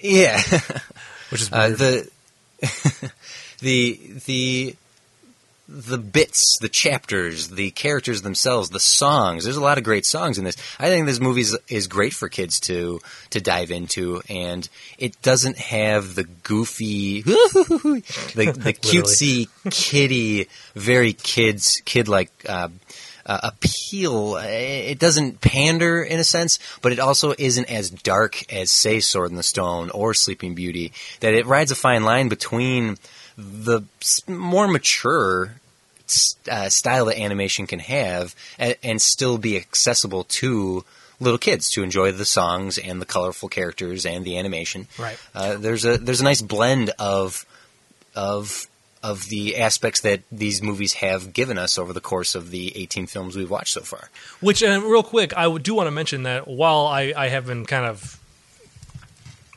Yeah, which is uh, the the the the bits, the chapters, the characters themselves, the songs. There's a lot of great songs in this. I think this movie is, is great for kids to to dive into, and it doesn't have the goofy, the the cutesy, kitty, very kids kid like. Uh, uh, appeal. It doesn't pander in a sense, but it also isn't as dark as, say, Sword in the Stone or Sleeping Beauty. That it rides a fine line between the more mature uh, style that animation can have and, and still be accessible to little kids to enjoy the songs and the colorful characters and the animation. Right. Uh, there's a there's a nice blend of of of the aspects that these movies have given us over the course of the 18 films we've watched so far. Which, uh, real quick, I do want to mention that while I, I have been kind of,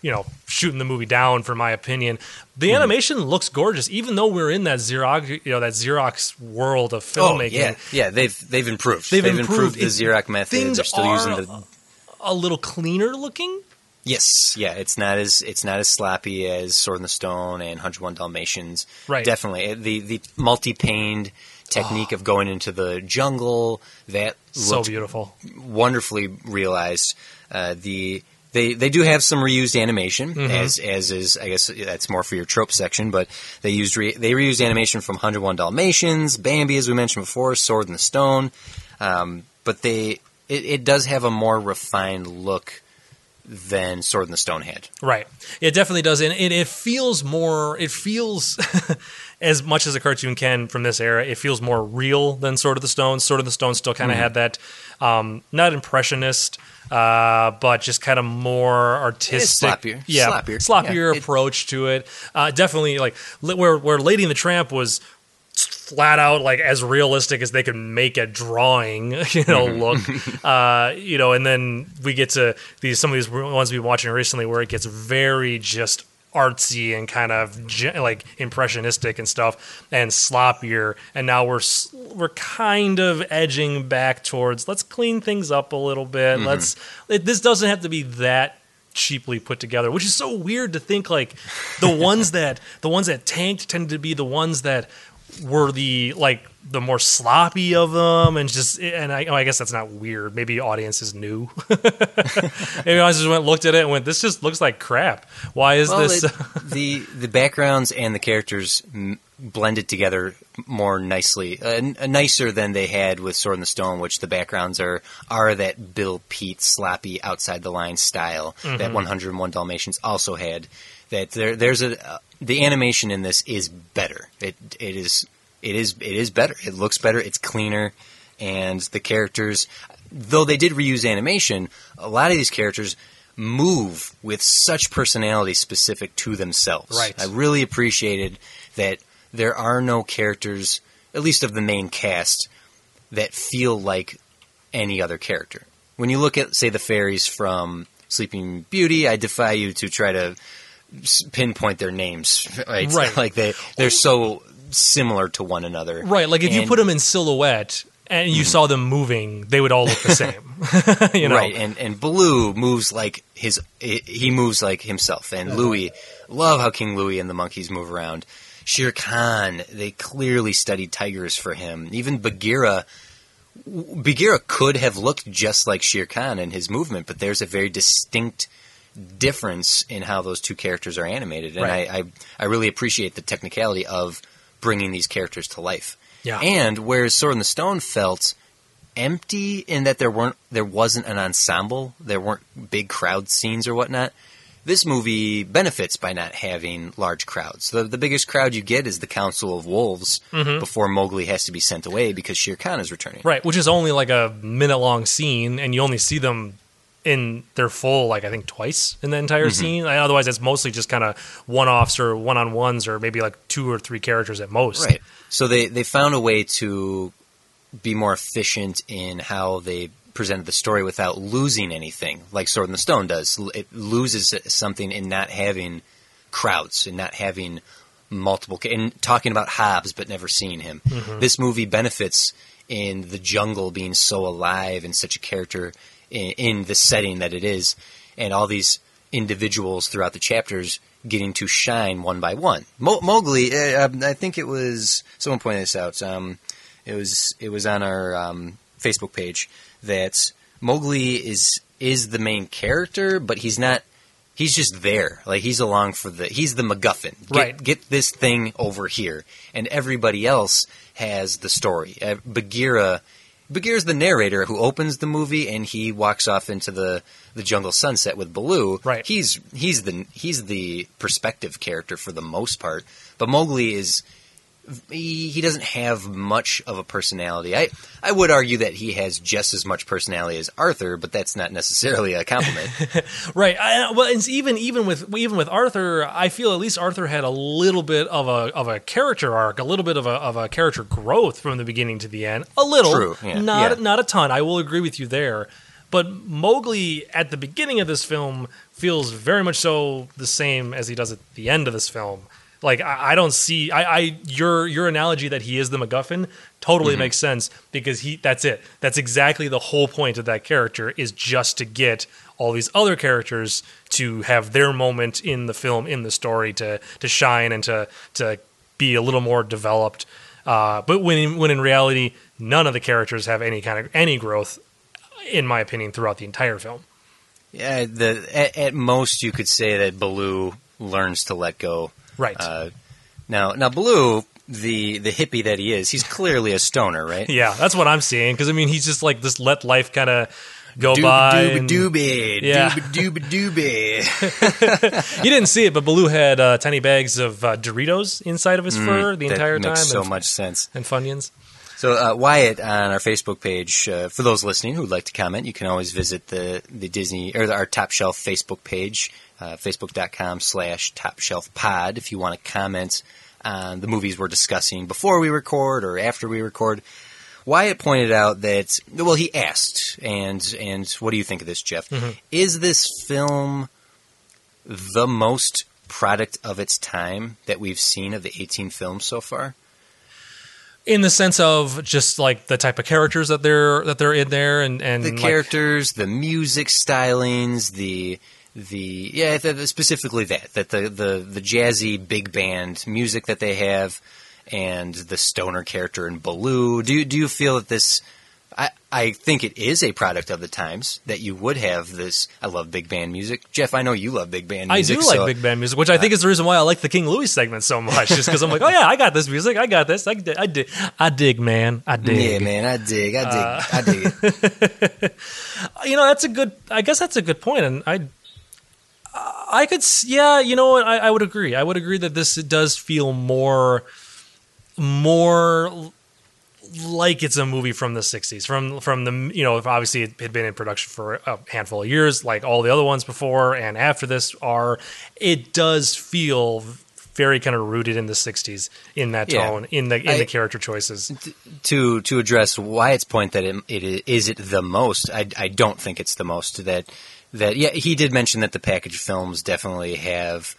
you know, shooting the movie down for my opinion, the Mm-hmm. animation looks gorgeous, even though we're in that Xerox, you know, that Xerox world of filmmaking. Oh yeah, yeah. They've they've improved. They've improved. the Xerox method. things They're still using the A little cleaner looking. yes, yeah. It's not as it's not as sloppy as Sword in the Stone and Hundred One Dalmatians. Right. Definitely the the multi paned technique of going into the jungle that So beautiful. wonderfully realized. Uh, the they they do have some reused animation Mm-hmm. as as is I guess that's more for your trope section, but they used re, they reused animation from 101 Dalmatians, Bambi as we mentioned before, Sword in the Stone, um, but they it, it does have a more refined look than Sword in the Stone had. Right. It definitely does, and it, it feels more. It feels as much as a cartoon can from this era. It feels more real than Sword of the Stone. Sword of the Stone still kind of had that, um, not impressionist, uh, but just kind of more artistic, sloppier. yeah, Sloppier. sloppier Yeah, it- approach to it. Uh, definitely, like where where Lady and the Tramp was flat out like as realistic as they could make a drawing you know look. Uh you know and then we get to these some of these ones we've been watching recently where it gets very just artsy and kind of like impressionistic and stuff and sloppier. And now we're we're kind of edging back towards let's clean things up a little bit. Let's it, this doesn't have to be that cheaply put together which is so weird to think like the ones that the ones that tanked tended to be the ones that were the like the more sloppy of them and just and I, I guess that's not weird. Maybe audiences knew maybe audiences went looked at it and went this just looks like crap. Why is Well, this it- the the backgrounds and the characters m- blended together more nicely, uh, n- uh, nicer than they had with Sword in the Stone, which the backgrounds are are that Bill Peet sloppy outside the line style that 101 Dalmatians also had. That there there's a uh, the animation in this is better. It it is it is it is better. It looks better. It's cleaner, and the characters, though they did reuse animation, a lot of these characters move with such personality specific to themselves. Right. I really appreciated that there are no characters, at least of the main cast, that feel like any other character. When you look at, say, the fairies from Sleeping Beauty, I defy you to try to pinpoint their names. Right? Right. like they they're so similar to one another. right like if you put them in silhouette and you mm. saw them moving they would all look the same you know Right, and and Baloo moves like his he he moves like himself, and Louis love how King Louie and the monkeys move around. Shere Khan, they clearly studied tigers for him. Even Bagheera, Bagheera could have looked just like Shere Khan in his movement, but there's a very distinct difference in how those two characters are animated, and Right. I, I I really appreciate the technicality of bringing these characters to life. Yeah. And whereas Sword in the Stone felt empty in that there weren't there wasn't an ensemble, there weren't big crowd scenes or whatnot. This movie benefits by not having large crowds. The, the biggest crowd you get is the Council of Wolves mm-hmm. before Mowgli has to be sent away because Shere Khan is returning. Right, which is only like a minute long scene, and you only see them in their full, like I think twice in the entire Mm-hmm. scene. And Otherwise, it's mostly just kind of one offs or one on ones, or maybe like two or three characters at most. Right. So they, they found a way to be more efficient in how they presented the story without losing anything, like Sword in the Stone does. It loses something in not having crowds and not having multiple and talking about Hobbes but never seeing him. This movie benefits in the jungle being so alive and such a character in, in the setting that it is, and all these individuals throughout the chapters getting to shine one by one. Mo- Mowgli, uh, um, I think it was someone pointed this out. Um, it was it was on our um, Facebook page that Mowgli is is the main character, but he's not. He's just there, like he's along for the. He's the MacGuffin. Get, Right. Get this thing over here, and everybody else has the story. Uh, Bagheera. Bagheera's the narrator who opens the movie, and he walks off into the, the jungle sunset with Baloo. Right. He's he's the he's the perspective character for the most part, but Mowgli is he, he doesn't have much of a personality. I I would argue that he has just as much personality as Arthur, but that's not necessarily a compliment. Right. I, well, even even with even with Arthur, I feel at least Arthur had a little bit of a of a character arc, a little bit of a of a character growth from the beginning to the end. A little, True, yeah, not yeah. not a ton. I will agree with you there. But Mowgli at the beginning of this film feels very much so the same as he does at the end of this film. Like I, I don't see I, I your your analogy that he is the MacGuffin totally makes sense because he that's it. That's exactly the whole point of that character is just to get all these other characters to have their moment in the film, in the story, to to shine and to to be a little more developed. Uh, but when when in reality, none of the characters have any kind of any growth, in my opinion, throughout the entire film. yeah, the at, at most you could say that Baloo learns to let go. Right. Uh, now now Baloo, the the hippie that he is, he's clearly a stoner, right? yeah, that's what I'm seeing. Because I mean, he's just like this let life kind of go by. and- Doobie Yeah. doobie doobie doobie. you didn't see it, but Baloo had uh, tiny bags of uh, Doritos inside of his fur the Mm, entire time, makes so and, much sense. and Funyuns. So uh, Wyatt on our Facebook page, uh, for those listening who would like to comment, you can always visit the the Disney or our Top Shelf Facebook page, uh, facebook.com slash Top Shelf Pod, if you want to comment on the movies we're discussing before we record or after we record. Wyatt pointed out that well, he asked, and and what do you think of this, Jeff? Is this film the most product of its time that we've seen of the 18 films so far? In the sense of just like the type of characters that they're that they're in there, and and the like- characters, the music stylings, the the yeah, the, specifically that that the, the the jazzy big band music that they have, and the stoner character in Baloo. Do do you feel that this? I think it is a product of the times that you would have this. I love big band music, Jeff. I know you love big band music. I do like so- big band music, which I think is the reason why I like the King Louie segment so much. Just because I'm like, oh yeah, I got this music, I got this, I, I dig, I dig, man, I dig. Yeah, man, I dig, I dig, Uh, I dig it. You know, that's a good. I guess that's a good point. and I, I could, s- yeah, you know what, I, I would agree. I would agree that this does feel more, more like it's a movie from the 60s from from the you know obviously it had been in production for a handful of years like all the other ones before and after this are it does feel very kind of rooted in the 60s in that Yeah. tone in the in I- the character choices to to address Wyatt's point that it, it is, is it the most. I, I don't think it's the most. That that yeah, he did mention that the package films definitely have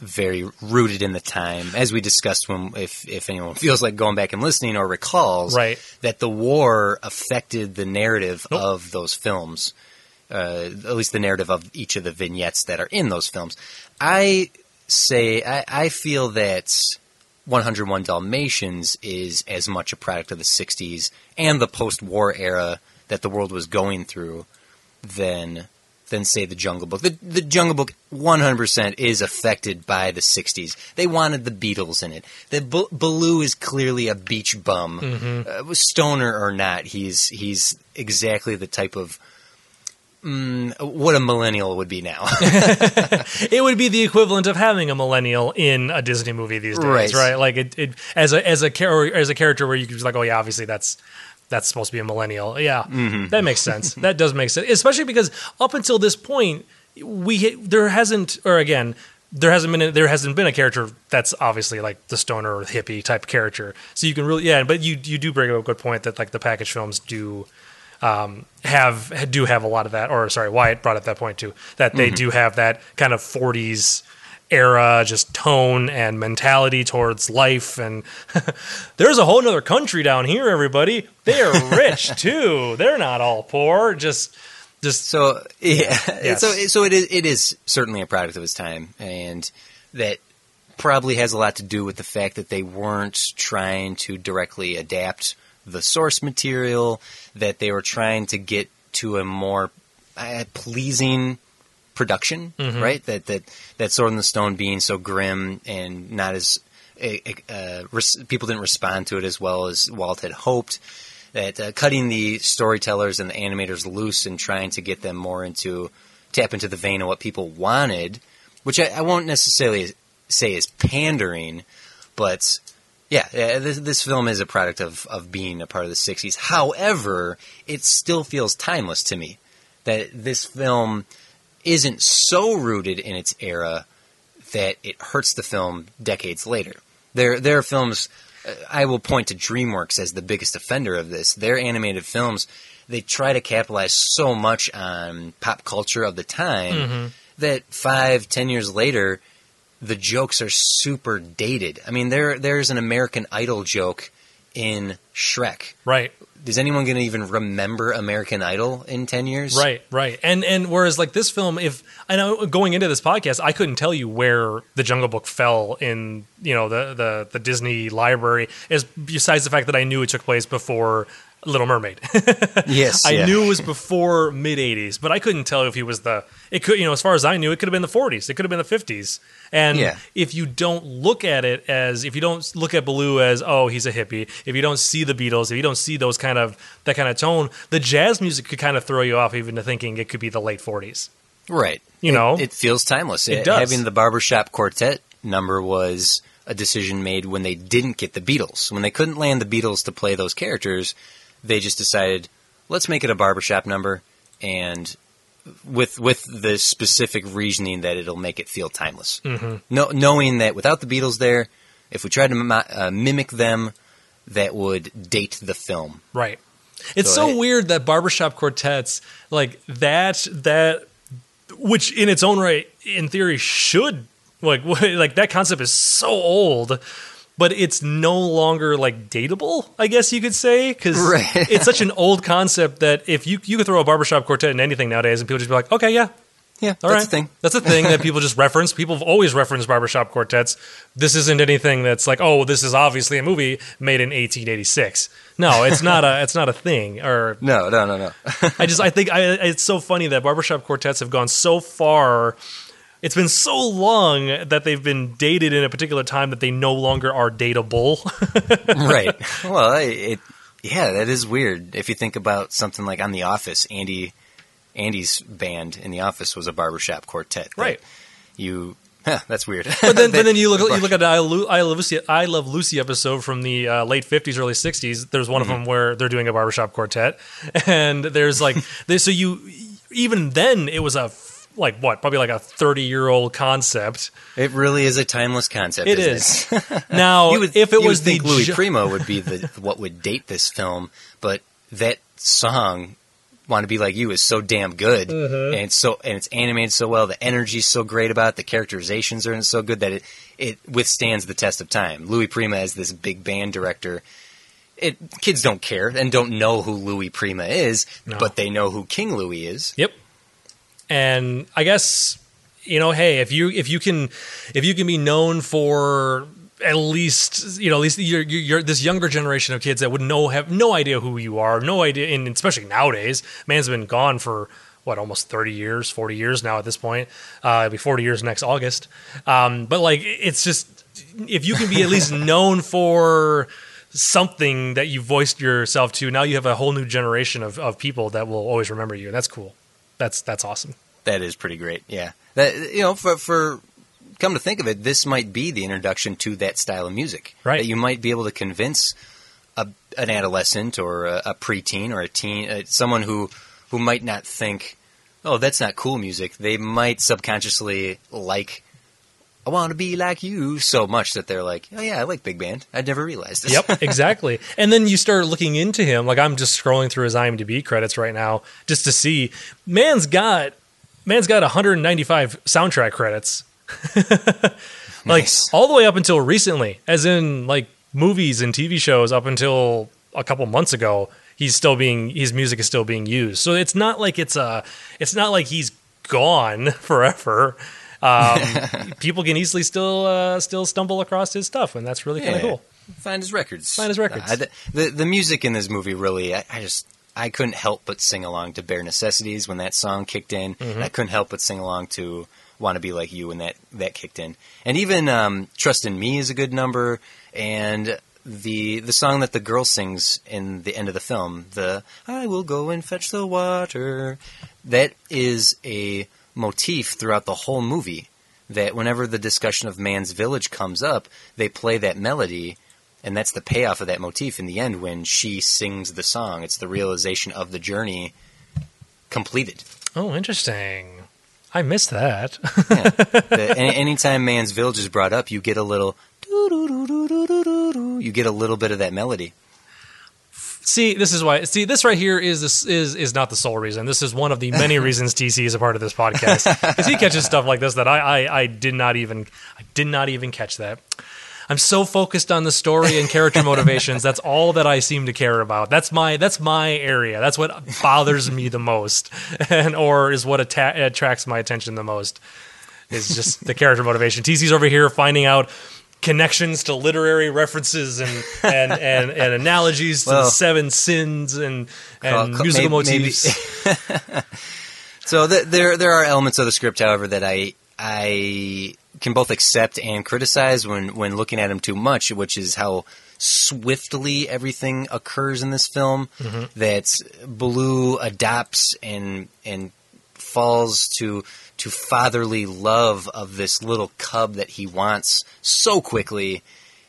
very rooted in the time, as we discussed when if if anyone feels like going back and listening or recalls Right. that the war affected the narrative Nope. of those films. Uh, at least the narrative of each of the vignettes that are in those films. I say I, I feel that 101 Dalmatians is as much a product of the 60s and the post-war era that the world was going through than than say the Jungle Book. The the Jungle Book 100% is affected by the 60s. They wanted the Beatles in it. The B- Baloo is clearly a beach bum. Uh, stoner or not, he's he's exactly the type of mm, what a millennial would be now. it would be the equivalent of having a millennial in a Disney movie these days, Right. right? Like it, it as a as a as a character where you could just like, oh yeah, obviously that's that's supposed to be a millennial. Yeah, Mm-hmm. that makes sense. that does make sense, especially because up until this point, we there hasn't, or again. There hasn't been a, there hasn't been a character that's obviously like the stoner or hippie type character. So you can really yeah, but you you do bring up a good point that like the package films do um, have do have a lot of that. Or sorry, Wyatt brought up that point too. That they do have that kind of '40s era just tone and mentality towards life. And there's a whole nother country down here. Everybody, they are rich too. They're not all poor. Just just So yeah, Yes. so so it is it is certainly a product of its time, and that probably has a lot to do with the fact that they weren't trying to directly adapt the source material, that they were trying to get to a more uh, pleasing production, right? That that that Sword in the Stone being so grim and not as uh, uh, res- people didn't respond to it as well as Walt had hoped. That uh, cutting the storytellers and the animators loose and trying to get them more into tap into the vein of what people wanted, which I, I won't necessarily say is pandering, but yeah, uh, this, this film is a product of, of being a part of the 60s. However, it still feels timeless to me. That this film isn't so rooted in its era that it hurts the film decades later. There, there are films. uh, I will point to DreamWorks as the biggest offender of this. Their animated films, they try to capitalize so much on pop culture of the time that five, ten years later, the jokes are super dated. I mean, there, there's an American Idol joke in Shrek. right. Is anyone going to even remember American Idol in ten years? Right, right, and and whereas like this film, if I know going into this podcast, I couldn't tell you where the Jungle Book fell in you know the the the Disney library, is besides the fact that I knew it took place before Little Mermaid. Yes, I yeah. knew it was before mid '80s, but I couldn't tell if he was the. It could, you know, as far as I knew, it could have been the '40s. It could have been the '50s. And Yeah. if you don't look at it as, if you don't look at Baloo as, oh, he's a hippie. If you don't see the Beatles, if you don't see those kind of that kind of tone, the jazz music could kind of throw you off, even to thinking it could be the late '40s. Right. You It- know? it, feels timeless. It does. Having the barbershop quartet number was a decision made when they didn't get the Beatles. When they couldn't land the Beatles to play those characters, they just decided, let's make it a barbershop number, and with with the specific reasoning that it'll make it feel timeless. Mm-hmm. No, knowing that without the Beatles there, if we tried to mi- uh, mimic them, that would date the film. Right. It's So so it- weird that barbershop quartets like that that which in its own right in theory should like like that concept is so old but it's no longer like dateable i guess you could say because Right. it's such an old concept that if you you could throw a barbershop quartet in anything nowadays and people just be like okay yeah Yeah, all that's right. the thing. That's a thing that people just reference. People have always referenced barbershop quartets. This isn't anything that's like, oh, this is obviously a movie made in 1886. No, it's not a. It's not a thing. Or No, no, no, no. I just I think I, it's so funny that barbershop quartets have gone so far. It's been so long that they've been dated in a particular time that they no longer are dateable. right. Well, it yeah, that is weird. If you think about something like on The Office, Andy Andy's band in The Office was a barbershop quartet. Right. You huh, that's weird. But then, but then you look you look at the I, Lu- I Love Lucy I Love Lucy episode from the uh, late fifties, early sixties. There's one of them where they're doing a barbershop quartet, and there's like there's, so you even then it was a like what probably like a thirty year old concept. it really is a timeless concept. It isn't is now would, if it was the Louis ju- Prima would be the what would date this film, but that song "Want to Be Like You" is so damn good, Mm-hmm. and it's so and it's animated so well. The energy's so great about it. The characterizations are so good that it it withstands the test of time. Louis Prima as this big band director. It kids don't care and don't know who Louis Prima is, No. but they know who King Louie is. Yep. And I guess you know, hey, if you if you can if you can be known for at least you know at least you're, you're, you're this younger generation of kids that would know have no idea who you are, no idea, and especially nowadays, man's been gone for what almost 30 years 40 years now at this point. Uh it'll be 40 years next august. Um but like it's just if you can be at least known for something that you voiced yourself to now you have a whole new generation of, of people that will always remember you and that's cool that's that's awesome That is pretty great. Yeah. That you know, for for come to think of it, this might be the introduction to that style of music. Right. That you might be able to convince a, an adolescent or a, a preteen or a teen, uh, someone who who might not think, "Oh, that's not cool music." They might subconsciously like I want to be like you so much that they're like, "Oh yeah, I like big band." I'd never realized this. Yep, exactly. and then you start looking into him. Like I'm just scrolling through his IMDb credits right now just to see. Man's got man's got 195 soundtrack credits. like Nice. all the way up until recently, as in like movies and TV shows up until a couple months ago. He's still being his music is still being used. So it's not like it's a it's not like he's gone forever. Um, people can easily still uh, still stumble across his stuff, and that's really kind of Yeah. cool. Find his records. Find his records. I- the, the the music in this movie really, I, I just I couldn't help but sing along to Bare Necessities when that song kicked in. Mm-hmm. I couldn't help but sing along to Want to Be Like You when that that kicked in. And even um, Trust in Me is a good number. And the the song that the girl sings in the end of the film, the I will go and fetch the water, that is a motif throughout the whole movie. That whenever the discussion of Man's Village comes up, they play that melody, and that's the payoff of that motif in the end when she sings the song. It's the realization of the journey completed. Oh, interesting. I missed that. Yeah. the, any, anytime Man's Village is brought up, you get a little. You get a little bit of that melody. See, this is why. See, this right here is this is is not the sole reason. This is one of the many reasons TC is a part of this podcast because he catches stuff like this that I, I I did not even I did not even catch that. I'm so focused on the story and character motivations. That's all that I seem to care about. That's my that's my area. That's what bothers me the most, and or is what atta- attracts my attention the most. Is just the character motivation. TC's over here finding out connections to literary references and and, and, and analogies to Well, the seven sins and and Call- musical maybe- motifs. So th- there there are elements of the script, however, that I I can both accept and criticize when when looking at them too much, which is how swiftly everything occurs in this film. Mm-hmm. That Baloo adopts and and falls to to fatherly love of this little cub that he wants so quickly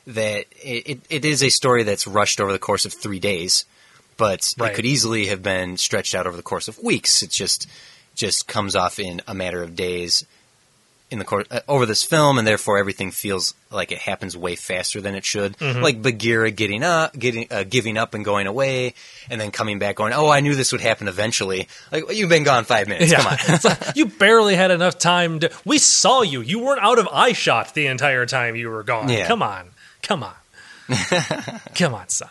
that it, it, it is a story that's rushed over the course of three days, but Right. it could easily have been stretched out over the course of weeks. It just just comes off in a matter of days in the course uh, over this film, and therefore everything feels like it happens way faster than it should. Mm-hmm. Like Bagheera getting up, getting uh, giving up and going away, and then coming back, going, "Oh, I knew this would happen eventually." Like well, you've been gone five minutes. Come on. Like, you barely had enough time to. We saw you. You weren't out of eye shot the entire time you were gone. Yeah. Come on, come on, come on, son.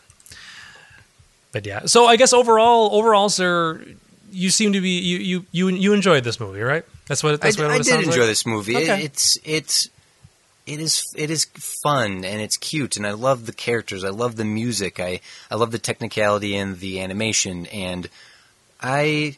But yeah, so I guess overall, overall, sir, you seem to be you you you you enjoyed this movie, right? That's what that's I, what I did enjoy like? this movie. It- it's it's it is it is fun and it's cute and I love the characters. I love the music. I I love the technicality and the animation and I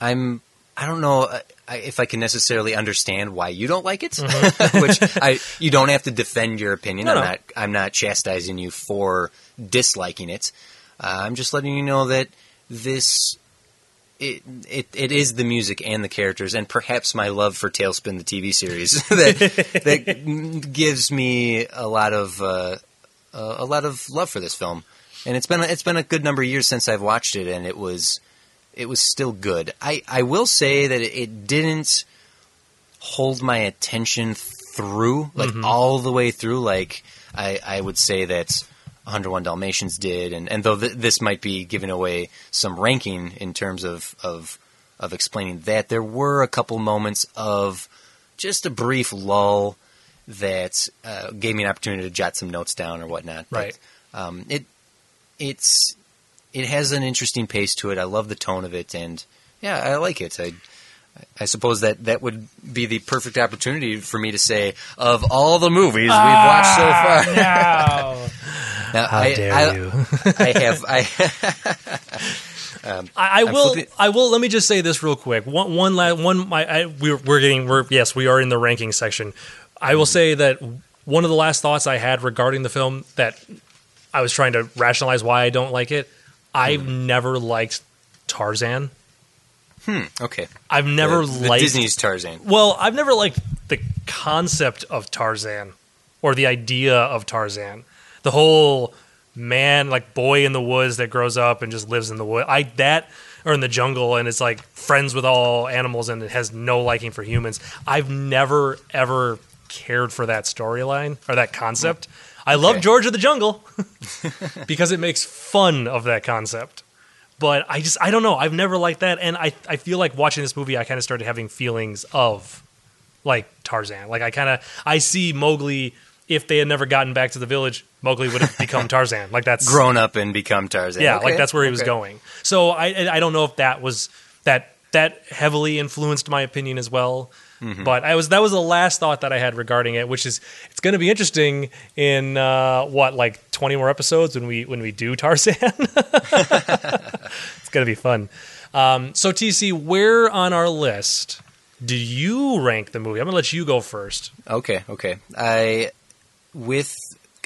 I'm I don't know I, if I can necessarily understand why you don't like it, which I you don't have to defend your opinion. Mm-hmm. No, I'm no. not I'm not chastising you for disliking it. Uh, I'm just letting you know that this it, it it is the music and the characters, and perhaps my love for TaleSpin, the TV series, that that gives me a lot of uh, a a lot of love for this film. And it's been it's been a good number of years since I've watched it, and it was it was still good. I I will say that it, it didn't hold my attention through, like all the way through. Like I I would say that 101 Dalmatians did, and and though th- this might be giving away some ranking in terms of of of explaining that, there were a couple moments of just a brief lull that uh, gave me an opportunity to jot some notes down or whatnot. Right. But, um, it it's it has an interesting pace to it. I love the tone of it, and yeah, I like it. I I suppose that that would be the perfect opportunity for me to say of all the movies we've watched so far. No. Now, How I, dare I, you? I have I I, I I'm will. flipping- I will. Let me just say this real quick. One, one, la- one. My, I, we're, we're getting. We're yes, we are in the ranking section. I will say that one of the last thoughts I had regarding the film that I was trying to rationalize why I don't like it. I've Hmm. never liked Tarzan. Hmm. Okay. I've never the, the liked Disney's Tarzan. Well, I've never liked the concept of Tarzan or the idea of Tarzan. The whole man, like boy in the woods that grows up and just lives in the wood. I that or in the jungle and is like friends with all animals and it has no liking for humans. I've never ever cared for that storyline or that concept. I love George of the Jungle because it makes fun of that concept. But I just I don't know. I've never liked that, and I I feel like watching this movie, I kind of started having feelings of like Tarzan. Like I kind of I see Mowgli. If they had never gotten back to the village, Mowgli would have become Tarzan. Like that's Grown up and become Tarzan. yeah, Okay, like that's where he was okay. going. So I I don't know if that was that that heavily influenced my opinion as well. Mm-hmm. But I was that was the last thought that I had regarding it, which is it's going to be interesting in uh, what like twenty more episodes when we when we do Tarzan. it's going to be fun. Um, so TC, where on our list do you rank the movie? I'm going to let you go first. Okay, okay. I with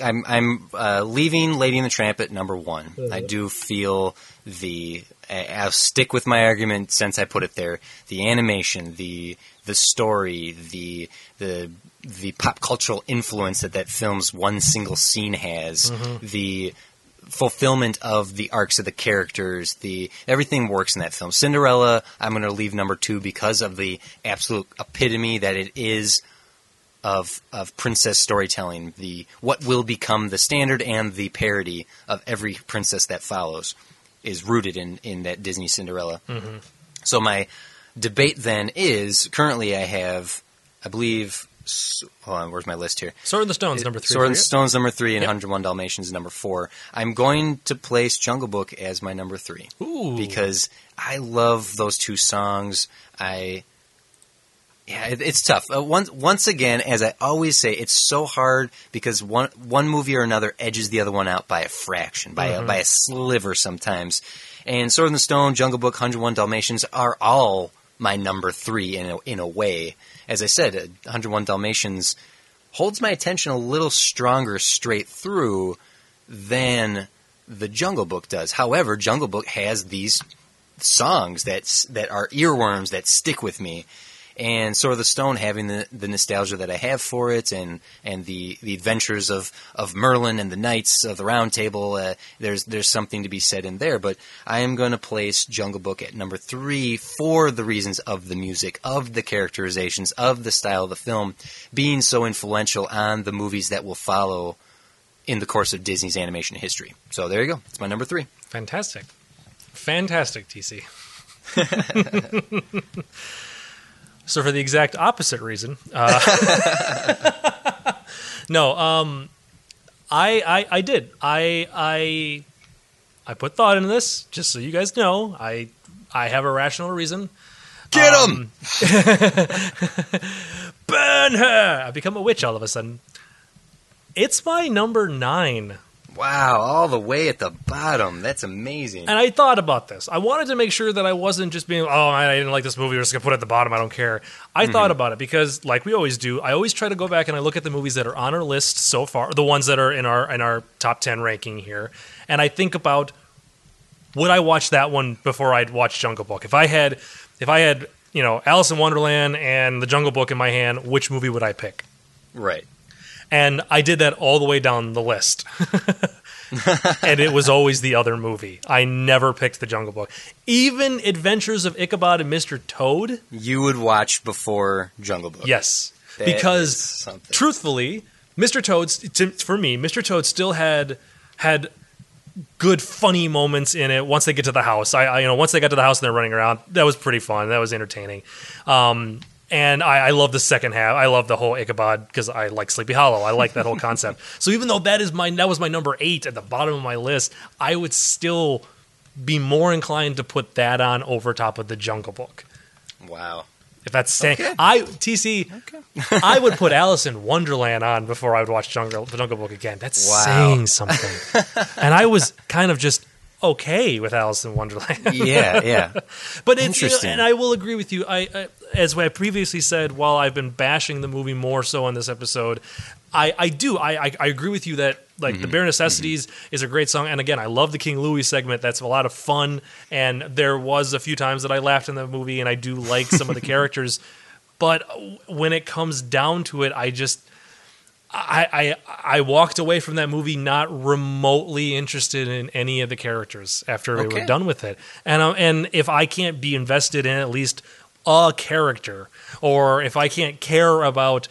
I'm I'm uh, leaving Lady and the Tramp at number one. I do feel the I'll stick with my argument since I put it there. The animation, the the story, the the the pop cultural influence that that film's one single scene has, the fulfillment of the arcs of the characters, the everything works in that film. Cinderella, I'm going to leave number two because of the absolute epitome that it is of of princess storytelling, the what will become the standard and the parody of every princess that follows is rooted in in that Disney Cinderella. Mm-hmm. So my debate then is currently I have, I believe. Hold on, where's my list here? Sword in the Stones, number three. Sword for and. Stones number three and Yep. 101 Dalmatians number four. I'm going to place Jungle Book as my number three Ooh. because I love those two songs. I Yeah, it, it's tough. Uh, once once again, as I always say, it's so hard because one one movie or another edges the other one out by a fraction, by a, by a sliver sometimes. And Sword in the Stone, Jungle Book, 101 Dalmatians are all my number three in a, in a way. As I said, uh, 101 Dalmatians holds my attention a little stronger straight through than the Jungle Book does. However, Jungle Book has these songs that that are earworms that stick with me. And Sword of the Stone having the, the nostalgia that I have for it, and, and the, the adventures of, of Merlin and the knights of the Round Table, uh, there's there's something to be said in there. But I am going to place Jungle Book at number three for the reasons of the music, of the characterizations, of the style of the film being so influential on the movies that will follow in the course of Disney's animation history. So there you go. It's my number three. Fantastic. Fantastic, TC. so, for the exact opposite reason, uh, no, um, I, I, I did. I, I, I put thought into this, just so you guys know. I, I have a rational reason. Get him! Burn her! I've become a witch all of a sudden. It's my number nine. Wow, all the way at the bottom. That's amazing. And I thought about this. I wanted to make sure that I wasn't just being, oh, I didn't like this movie. We're just going to put it at the bottom. I don't care. I mm-hmm. thought about it because, like we always do, I always try to go back and I look at the movies that are on our list so far, the ones that are in our in our top ten ranking here, and I think about would I watch that one before I'd watch Jungle Book? If I had, if I had, you know, Alice in Wonderland and The Jungle Book in my hand, which movie would I pick? right. And I did that all the way down the list. and it was always the other movie. I never picked The Jungle Book. Even Adventures of Ichabod and Mr. Toad, You would watch before Jungle Book. yes. That because truthfully, Mr. Toad for me, Mr. Toad still had had good funny moments in it once they get to the house. I, I you know, once they got to the house and they're running around, that was pretty fun. That was entertaining. Um and I, I love the second half. I love the whole Ichabod because I like Sleepy Hollow. I like that whole concept. So even though that is my that was my number eight at the bottom of my list, I would still be more inclined to put that on over top of the Jungle Book. Wow. If that's saying, Okay. I TC, I would put Alice in Wonderland on before I would watch Jungle the Jungle Book again. That's Wow. saying something. and I was kind of just okay with Alice in Wonderland. Yeah, yeah. But it's you know, Interesting. and I will agree with you. I, I as I previously said, while I've been bashing the movie more so on this episode, I, I do I, I I agree with you that like Mm-hmm. the bare necessities is a great song, and again I love the King Louie segment. That's a lot of fun, and there was a few times that I laughed in the movie, and I do like some of the characters. But when it comes down to it, I just I, I I walked away from that movie not remotely interested in any of the characters after we were done with it. And um, and if I can't be invested in at least a character, or if I can't care about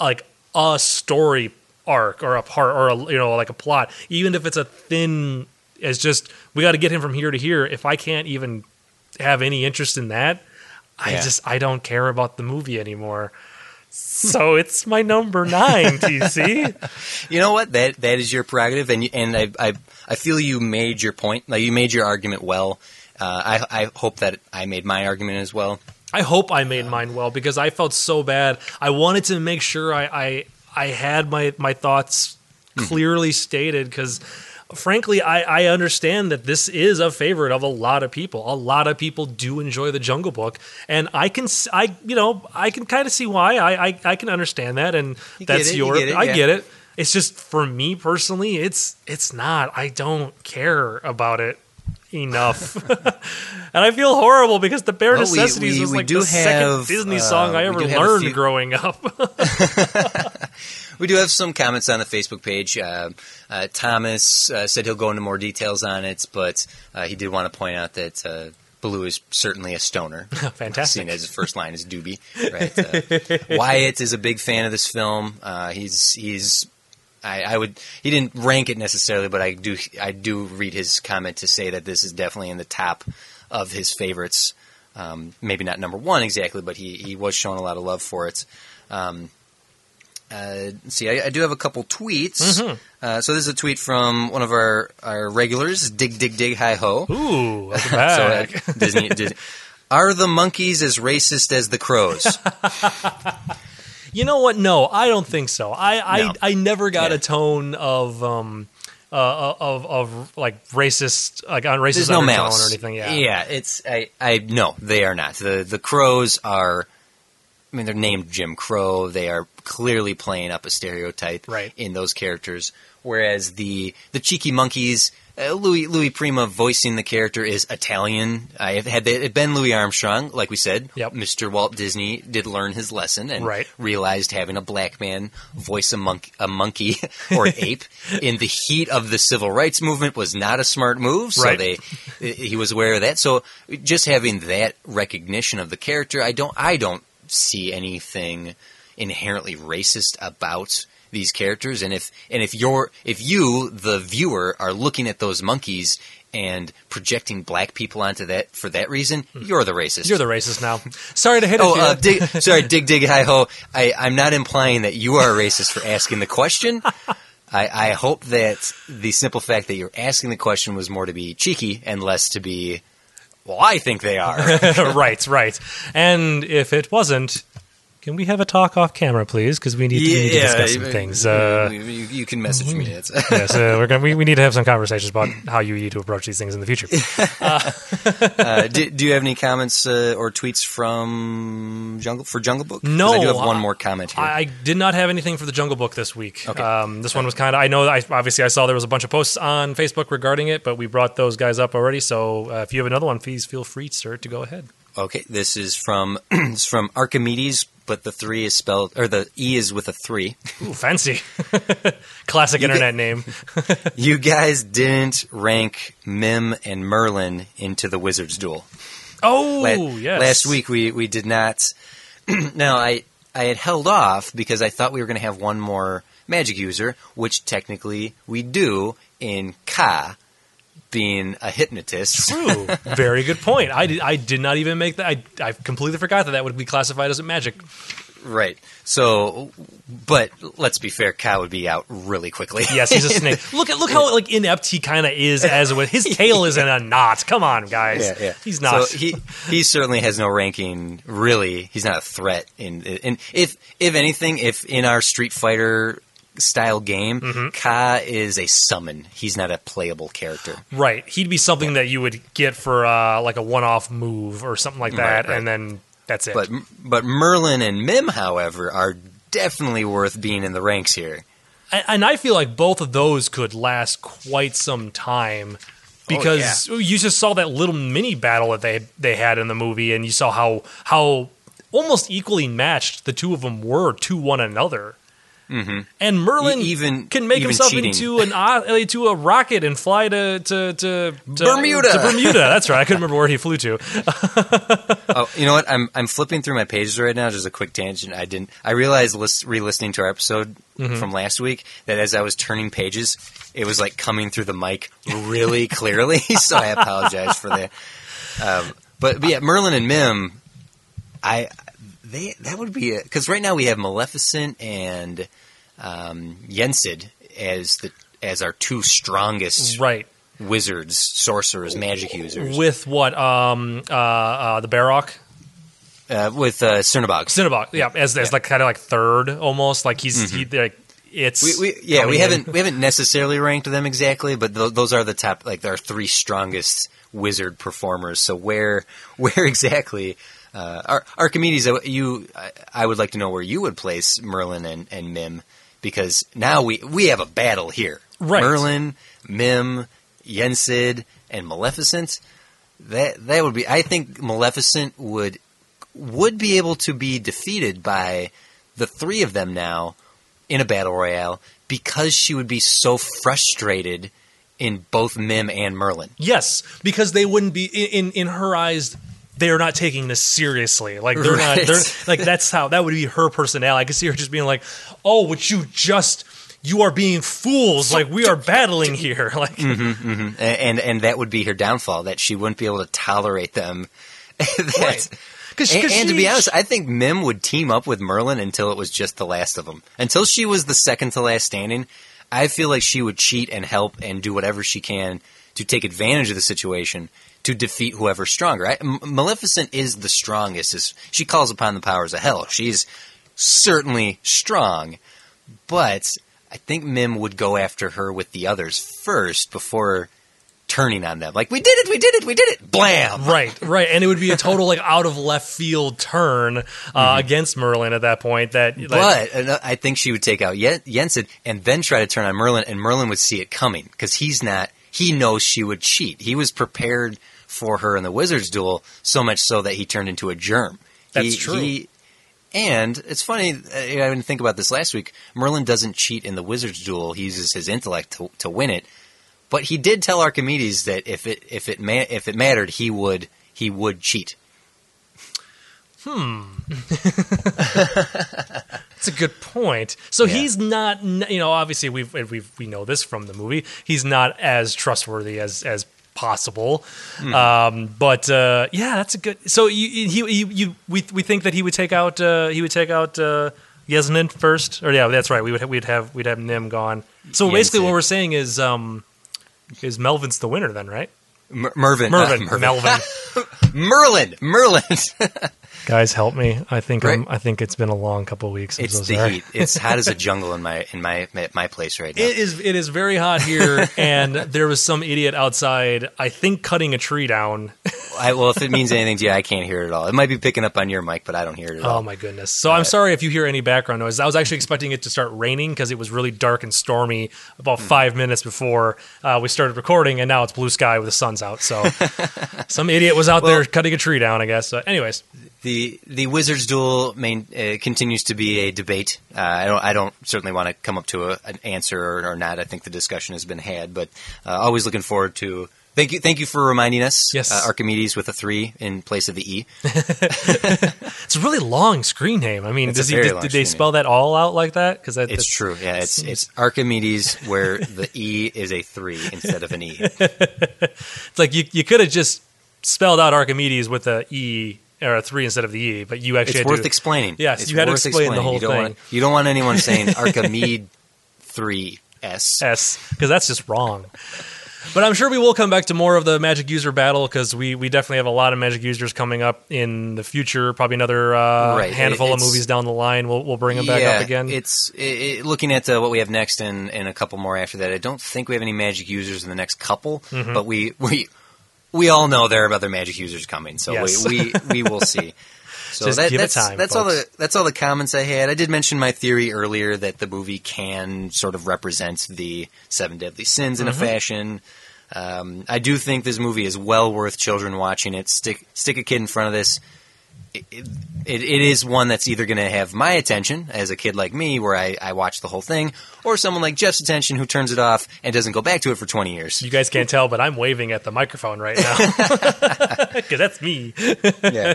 like a story arc or a part or a, you know like a plot, even if it's a thin, it's just we got to get him from here to here. If I can't even have any interest in that, I Yeah. just I don't care about the movie anymore. So it's my number nine, TC. You know what? That that is your prerogative, and and I, I I feel you made your point. Like you made your argument well. Uh, I I hope that I made my argument as well. I hope I made mine well because I felt so bad. I wanted to make sure I I, I had my my thoughts mm-hmm. clearly stated because frankly I, I understand that this is a favorite of a lot of people. A lot of people do enjoy the Jungle Book, and I can I you know I can kind of see why. I, I I can understand that, and You that's it, you your get it, I yeah. get it. It's just for me personally, it's it's not. I don't care about it enough, and I feel horrible because the bare Well, necessities we- was we like do the second have, Disney uh, song I ever do have a learned few- growing up. We do have some comments on the Facebook page. Uh, uh, Thomas uh, said he'll go into more details on it, but uh, he did want to point out that uh, Baloo is certainly a stoner. Fantastic. Seeing as his first line is Doobie. Right? Uh, Wyatt is a big fan of this film. Uh, he's he's. I, I would. He didn't rank it necessarily, but I do. I do read his comment to say that this is definitely in the top of his favorites. Um, maybe not number one exactly, but he, he was showing a lot of love for it. Um, uh, see, I, I do have a couple tweets. Uh, so this is a tweet from one of our, our regulars, Dig Dig Dig Hi Ho. Ooh, So uh. Disney, Disney. Are the monkeys as racist as the crows? You know what? No, I don't think so. I No. I, I never got Yeah. a tone of um uh, of of like racist like on racist There's no or anything. Yeah. yeah. It's I. I no, they are not. the The crows are. I mean, they're named Jim Crow. They are clearly playing up a stereotype Right. in those characters. Whereas the the cheeky monkeys, uh, Louis Louis Prima voicing the character is Italian. I have had it been Louis Armstrong, like we said. Yep. Mr. Walt Disney did learn his lesson and Right. realized having a black man voice a monk a monkey or ape in the heat of the civil rights movement was not a smart move. So Right. they he was aware of that. So just having that recognition of the character, I don't I don't see anything inherently racist about these characters and if and if you're if you the viewer are looking at those monkeys and projecting black people onto that for that reason you're the racist Hmm. You're the racist now. Sorry to hit it. Oh, uh, dig, sorry, dig, dig, hi ho. I, I'm not implying that you are a racist for asking the question. I, I hope that the simple fact that you're asking the question was more to be cheeky and less to be, well, I think they are. right, right. And if it wasn't, can we have a talk off camera, please? Because we need, to, we need to discuss some things. Uh, you, can message me. It's, yes, uh, we're gonna, we, we need to have some conversations about how you need to approach these things in the future. uh, do, do you have any comments uh, or tweets from Jungle for Jungle Book? No, I do have one more comment here. I, I did not have anything for the Jungle Book this week. Okay. Um, this one was kind of. I know. I, obviously, I saw there was a bunch of posts on Facebook regarding it, but we brought those guys up already. So uh, if you have another one, please feel free, sir, to go ahead. Okay, this is from it's from Archimedes, but the three is spelled or the E is with a three. Ooh, fancy. Classic You internet name. You guys didn't rank Mim and Merlin into the Wizard's Duel. Oh, La- yes. Last week we, we did not. now I I had held off because I thought we were going to have one more magic user, which technically we do in Kaa, being a hypnotist. True. Very good point. I did, I did not even make that. I, I completely forgot that that would be classified as a magic. Right. So, but let's be fair, Kaa would be out really quickly. Yes, he's a snake. Look at look how like inept he kind of is as a his tail is in a knot. Come on, guys. Yeah, yeah. He's not. So he he certainly has no ranking. Really, he's not a threat. In in if if anything, if in our Street Fighter style game, Mm-hmm. Kaa is a summon. He's not a playable character. right. He'd be something that you would get for uh, like a one-off move or something like that, Right, right. and then that's it. But but Merlin and Mim, however, are definitely worth being in the ranks here. and, and I feel like both of those could last quite some time because you just saw that little mini battle that they they had in the movie, and you saw how how almost equally matched the two of them were to one another. Mm-hmm. And Merlin E- even- can make even himself cheating. into an into a rocket and fly to to, to, to Bermuda. To Bermuda, that's right. I couldn't remember where he flew to. Oh, you know what? I'm I'm flipping through my pages right now. Just a quick tangent. I didn't. I realized list, re-listening to our episode Mm-hmm. from last week that as I was turning pages, it was like coming through the mic really clearly. so I apologize for that. Um, but, but yeah, Merlin and Mim, I they that would be because right now we have Maleficent and um, Yensid as the as our two strongest right. wizards, sorcerers, magic users. With what? Um, uh, uh, the Barrock? Uh, with uh, Chernabog. Cinnabog, yeah, as, as like kind of like third almost. Like he's he, like it's Mm-hmm. We, we yeah we in. haven't we haven't necessarily ranked them exactly, but th- those are the top like our three strongest wizard performers. So where where exactly? Uh, Ar- Archimedes, you, I, I would like to know where you would place Merlin and, and Mim, because now we we have a battle here. Right. Merlin, Mim, Yensid, and Maleficent. That that would be. I think Maleficent would would be able to be defeated by the three of them now in a battle royale because she would be so frustrated in both Mim and Merlin. Yes, because they wouldn't be in, in her eyes. They're not taking this seriously. Like they're Right. not. They're like that's how that would be her personality. I could see her just being like, "Oh, would you just." You are being fools. Like we are battling here. Like mm-hmm, mm-hmm. A- And and that would be her downfall that she wouldn't be able to tolerate them. That- Right. 'Cause- and, 'cause and to she- be honest, I think Mim would team up with Merlin until it was just the last of them. Until she was the second to last standing, I feel like she would cheat and help and do whatever she can to take advantage of the situation to defeat whoever's stronger. I, M- Maleficent is the strongest. She calls upon the powers of hell? She's certainly strong, but I think Mim would go after her with the others first before turning on them. Like we did it, we did it, we did it. Blam. Right, right, and it would be a total like out of left field turn uh, against Merlin at that point. That like, But uh, I think she would take out Yen- Jensen and then try to turn on Merlin, and Merlin would see it coming because he's not. He knows she would cheat. He was prepared for her in the Wizards duel, so much so that he turned into a germ. That's He- true. he- and it's funny. uh, I didn't think about this last week. Merlin doesn't cheat in the Wizards duel. He uses his intellect to, to win it. But he did tell Archimedes that if it if it ma- if it mattered, he would he would cheat. Hmm. That's a good point. So Yeah. he's not, you know, obviously we've we we know this from the movie. He's not as trustworthy as as possible. Hmm. Um, but uh, yeah, that's a good. So you you, you, you we we think that he would take out uh, he would take out uh, Yasmin first, or yeah, that's right. We would ha- we'd have we'd have Nim gone. So basically, what we're saying is um, is Melvin's the winner then, right? Mer- Mervin, Mervin, uh, Melvin. Merlin, Merlin. Guys, help me! I think Right. I think it's been a long couple of weeks. I'm It's so the sorry. heat. It's hot as a jungle in my in my my place right now. It is it is very hot here, and there was some idiot outside. I think cutting a tree down. I, well, if it means anything to you, I can't hear it at all. It might be picking up on your mic, but I don't hear it at Oh all. Oh my goodness! So I'm sorry if you hear any background noise. I was actually expecting it to start raining because it was really dark and stormy about Hmm. five minutes before uh, we started recording, and now it's blue sky with the sun's out. So some idiot was out there cutting a tree down. I guess. Uh, anyways, The the Wizards duel main uh, continues to be a debate. Uh, I don't I don't certainly want to come up to a, an answer or, or not. I think the discussion has been had, but uh, always looking forward to. Thank you, thank you for reminding us. Yes. uh, Archimedes with a three in place of the e. it's a really long screen name. I mean, does he, did, did they spell that all out like that? Because that, It's true. Yeah, it's it's Archimedes where the e is a three instead of an e. It's like you you could have just spelled out Archimedes with a e or a three instead of the e, but you actually It's had worth to, explaining. Yes, It's you had to explain the whole you thing. Want, you don't want anyone saying Archimede three s. S because that's just wrong. But I'm sure we will come back to more of the magic user battle because we, we definitely have a lot of magic users coming up in the future. Probably another uh, Right. handful of movies down the line. We'll we'll bring them back up again. It's it, it, looking at uh, what we have next and, and a couple more after that. I don't think we have any magic users in the next couple, Mm-hmm. but we we we all know there are other magic users coming, so Yes. we, we we will see. So Just that, give it that's time, that's all the that's all the comments I had. I did mention my theory earlier that the movie can sort of represent the seven deadly sins in Mm-hmm. a fashion. Um, I do think this movie is well worth children watching it. Stick stick a kid in front of this. It, it, it is one that's either going to have my attention as a kid like me, where I, I watch the whole thing, or someone like Jeff's attention who turns it off and doesn't go back to it for 20 years. you guys can't tell, but I'm waving at the microphone right now because that's me. yeah.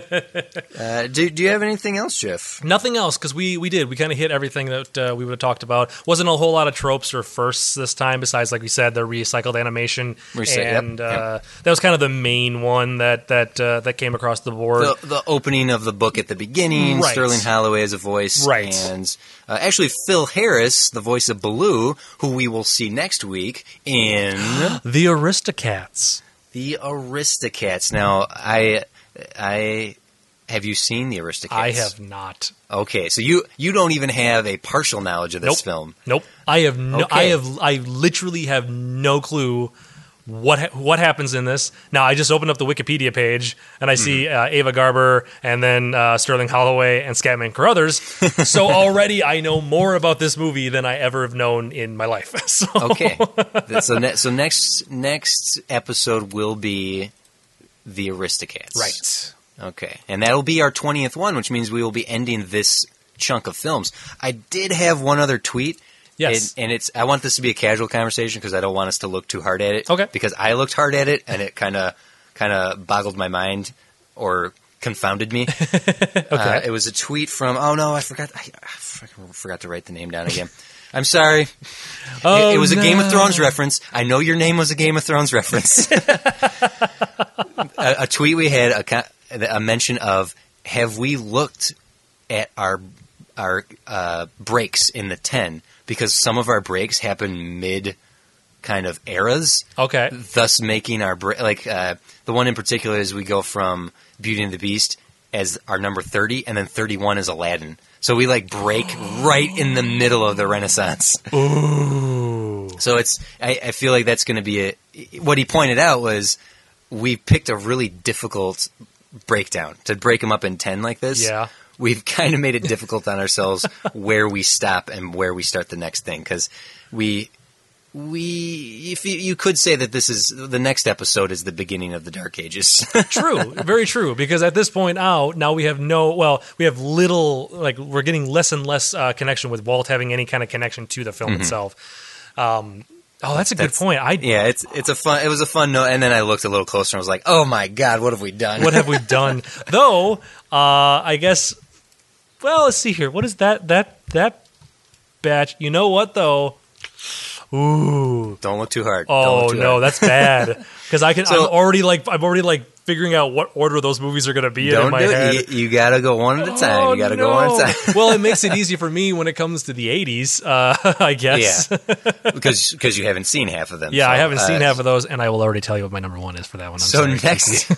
Uh, do, do you have anything else, Jeff? Nothing else because we we did we kind of hit everything that uh, we would have talked about. Wasn't a whole lot of tropes or firsts this time. Besides, like we said, the recycled animation, Recy- yep, and uh, that was kind of the main one that that uh, that came across the board. The, the opening of the book at the beginning, Right. Sterling Holloway as a voice, Right. and uh, actually Phil Harris, the voice of Baloo, who we will see next week in the Aristocats. the Aristocats. Now, I, I have you seen the Aristocats? I have not. Okay, so you you don't even have a partial knowledge of this Nope. film. Nope. I have no. I have. I literally have no clue what ha- what happens in this. Now I just opened up the Wikipedia page and I see Mm-hmm. uh, Eva Gabor and then uh, Sterling Holloway and Scatman Crothers. so already I know more about this movie than I ever have known in my life. so Okay, so ne- so next next episode will be the Aristocats. right. Okay, and that'll be our twentieth one, which means we will be ending this chunk of films. I did have one other tweet. Yes. and, and it's I want this to be a casual conversation because I don't want us to look too hard at it. Okay. because I looked hard at it and it kind of kind of boggled my mind or confounded me. Okay. Uh, it was a tweet from oh no I forgot I, I forgot to write the name down again. I'm sorry. oh, it, it was a Game of. Thrones reference. I know your name was a Game of Thrones reference. a, a tweet we had a, a mention of have we looked at our our uh, breaks in the ten because some of our breaks happen mid kind of eras, Okay. thus making our bra- like uh, the one in particular is we go from Beauty and the Beast as our number thirty, and then thirty one is Aladdin. So we like break right in the middle of the Renaissance. Ooh. So it's I, I feel like that's going to be a what he pointed out was we picked a really difficult breakdown to break them up in 10 like this. Yeah. We've kind of made it difficult on ourselves where we stop and where we start the next thing cuz we we if you, you could say that this is the next episode is the beginning of the dark ages. true, very true. Because at this point out, now we have no, well, we have little, like we're getting less and less uh, connection with Walt having any kind of connection to the film itself. Um, oh, that's a good Mm-hmm. That's- point. I yeah, it's it's a fun it was a fun note and then I looked a little closer and was like, "Oh my god, what have we done?" what have we done? Though, uh, I guess. Well, let's see here. What is that? That that batch? You know what though? Ooh. Don't look too hard. Oh look too no, hard. that's bad. Because I can. So- I'm already like. I'm already like figuring out what order those movies are going to be in, in Don't my do head. it. You, you gotta go one at a time. Oh, you gotta go one at a time. well, it makes it easy for me when it comes to the 80s, uh, I guess. Yeah, because because you haven't seen half of them. Yeah, so, I haven't uh, seen half of those, and I will already tell you what my number one is for that one. I'm So sorry, next,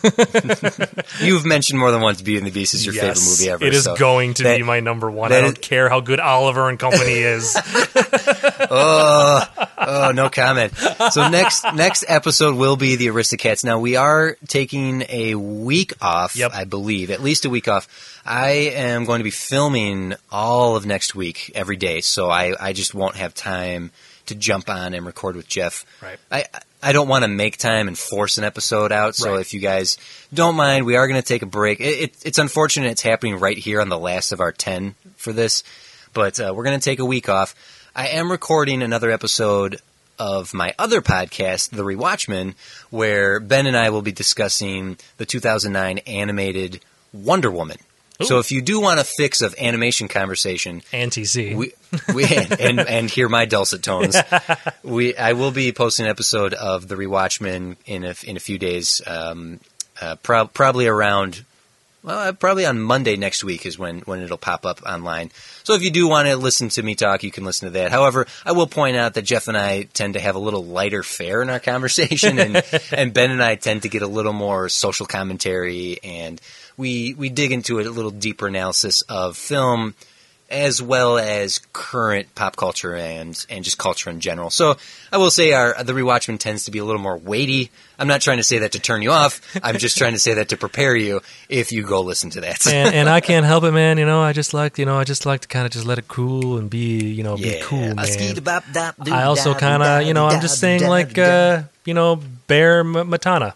you've mentioned more than once Beauty and the Beast is your favorite movie ever. It is so going to that- be my number one. I don't is- care how good Oliver and Company is. oh, Oh, no comment. So next next episode will be the Aristocats. Now we are taking a week off, Yep. I believe, at least a week off. I am going to be filming all of next week every day, so I, I just won't have time to jump on and record with Jeff. Right. I I don't want to make time and force an episode out. So Right. if you guys don't mind, we are going to take a break. It, it, it's unfortunate it's happening right here on the last of our ten for this, but uh, we're going to take a week off. I am recording another episode of my other podcast, The Rewatchman, where Ben and I will be discussing the 2009 animated Wonder Woman. So if you do want a fix of animation conversation, Anti-C. we, we and and hear my dulcet tones. We I will be posting an episode of the Rewatchman in a in a few days. Um, uh, prob- probably around. Well, uh, probably on Monday next week is when, when it'll pop up online. So if you do want to listen to me talk, you can listen to that. However, I will point out that Jeff and I tend to have a little lighter fare in our conversation, and and Ben and I tend to get a little more social commentary, and we we dig into a little deeper analysis of film as well as current pop culture and and just culture in general. So I will say our the rewatchman tends to be a little more weighty. I'm not trying to say that to turn you off. I'm just trying to say that to prepare you if you go listen to that. and, and I can't help it, man. You know, I just like, you know, I just like to kind of just let it cool and be, you know, be cool, man. I also kind of, you know, I'm just saying like, uh, you know, Bear Matana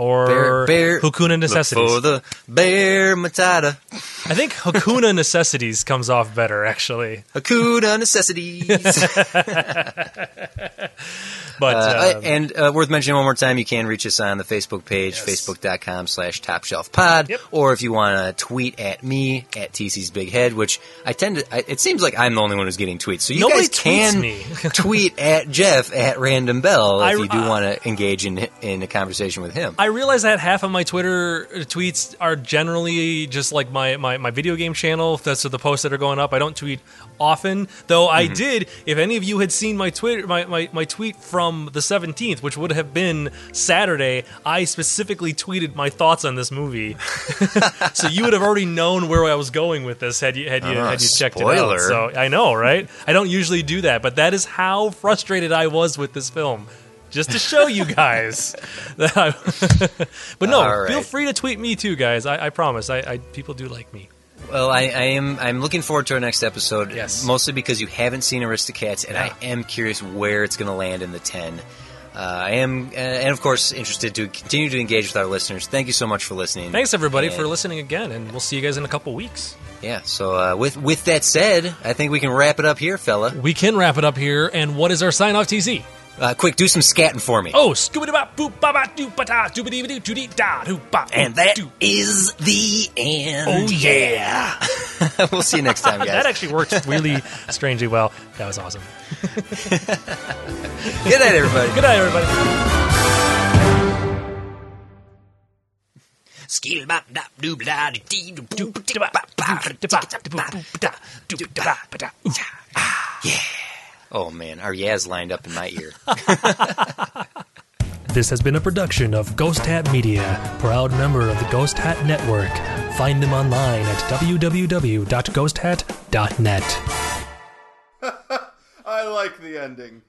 or Bear, bear, Hakuna Necessities. for the bear matata, I think Hakuna Necessities comes off better, actually. Hakuna necessities. But Uh, uh, and uh, worth mentioning one more time, you can reach us on the Facebook page, Yes. facebook.com slash top shelf pod. Yep. Or if you want to tweet at me, at TC's Big Head, which I tend to, I, it seems like I'm the only one who's getting tweets. So you Nobody guys can tweet at Jeff at Random Bell if I- you do uh, want to engage in, in a conversation with him. I realize that half of my Twitter tweets are generally just like my, my, my video game channel. That's the posts that are going up. I don't tweet often, though I Mm-hmm. did. If any of you had seen my Twitter my, my, my tweet from the 17th, which would have been Saturday, I specifically tweeted my thoughts on this movie. so you would have already known where I was going with this had you had you Ah, had you checked spoiler. it out. So I know, right? I don't usually do that, but that is how frustrated I was with this film. Just to show you guys that I, but no, All feel free to tweet me too, guys. I, I promise. I, I people do like me. Well, I, I am. I'm looking forward to our next episode. Yes. Mostly because you haven't seen Aristocats, and Yeah. I am curious where it's going to land in the ten. Uh, I am, uh, and of course, interested to continue to engage with our listeners. Thank you so much for listening. Thanks everybody And, for listening again, and we'll see you guys in a couple weeks. Yeah. So uh, with with that said, I think we can wrap it up here, fella. We can wrap it up here. And what is our sign off, TC? Uh, quick, do some scatting for me. Oh, scooby bop boop ba ba doo ba da doo ba dee ba doo doo dee da doo ba. and that doo. is the end. Oh yeah. we'll see you next time, guys. that actually worked really strangely well. That was awesome. Good night, everybody. Good night, everybody. Skeel bop dop doob da dee doo Doo dee ba ba doo ba doo ba da doo da ba da. Yeah. Oh man, our Yaz lined up in my ear. This has been a production of Ghost Hat Media, proud member of the Ghost Hat Network. Find them online at www.ghosthat.net. I like the ending.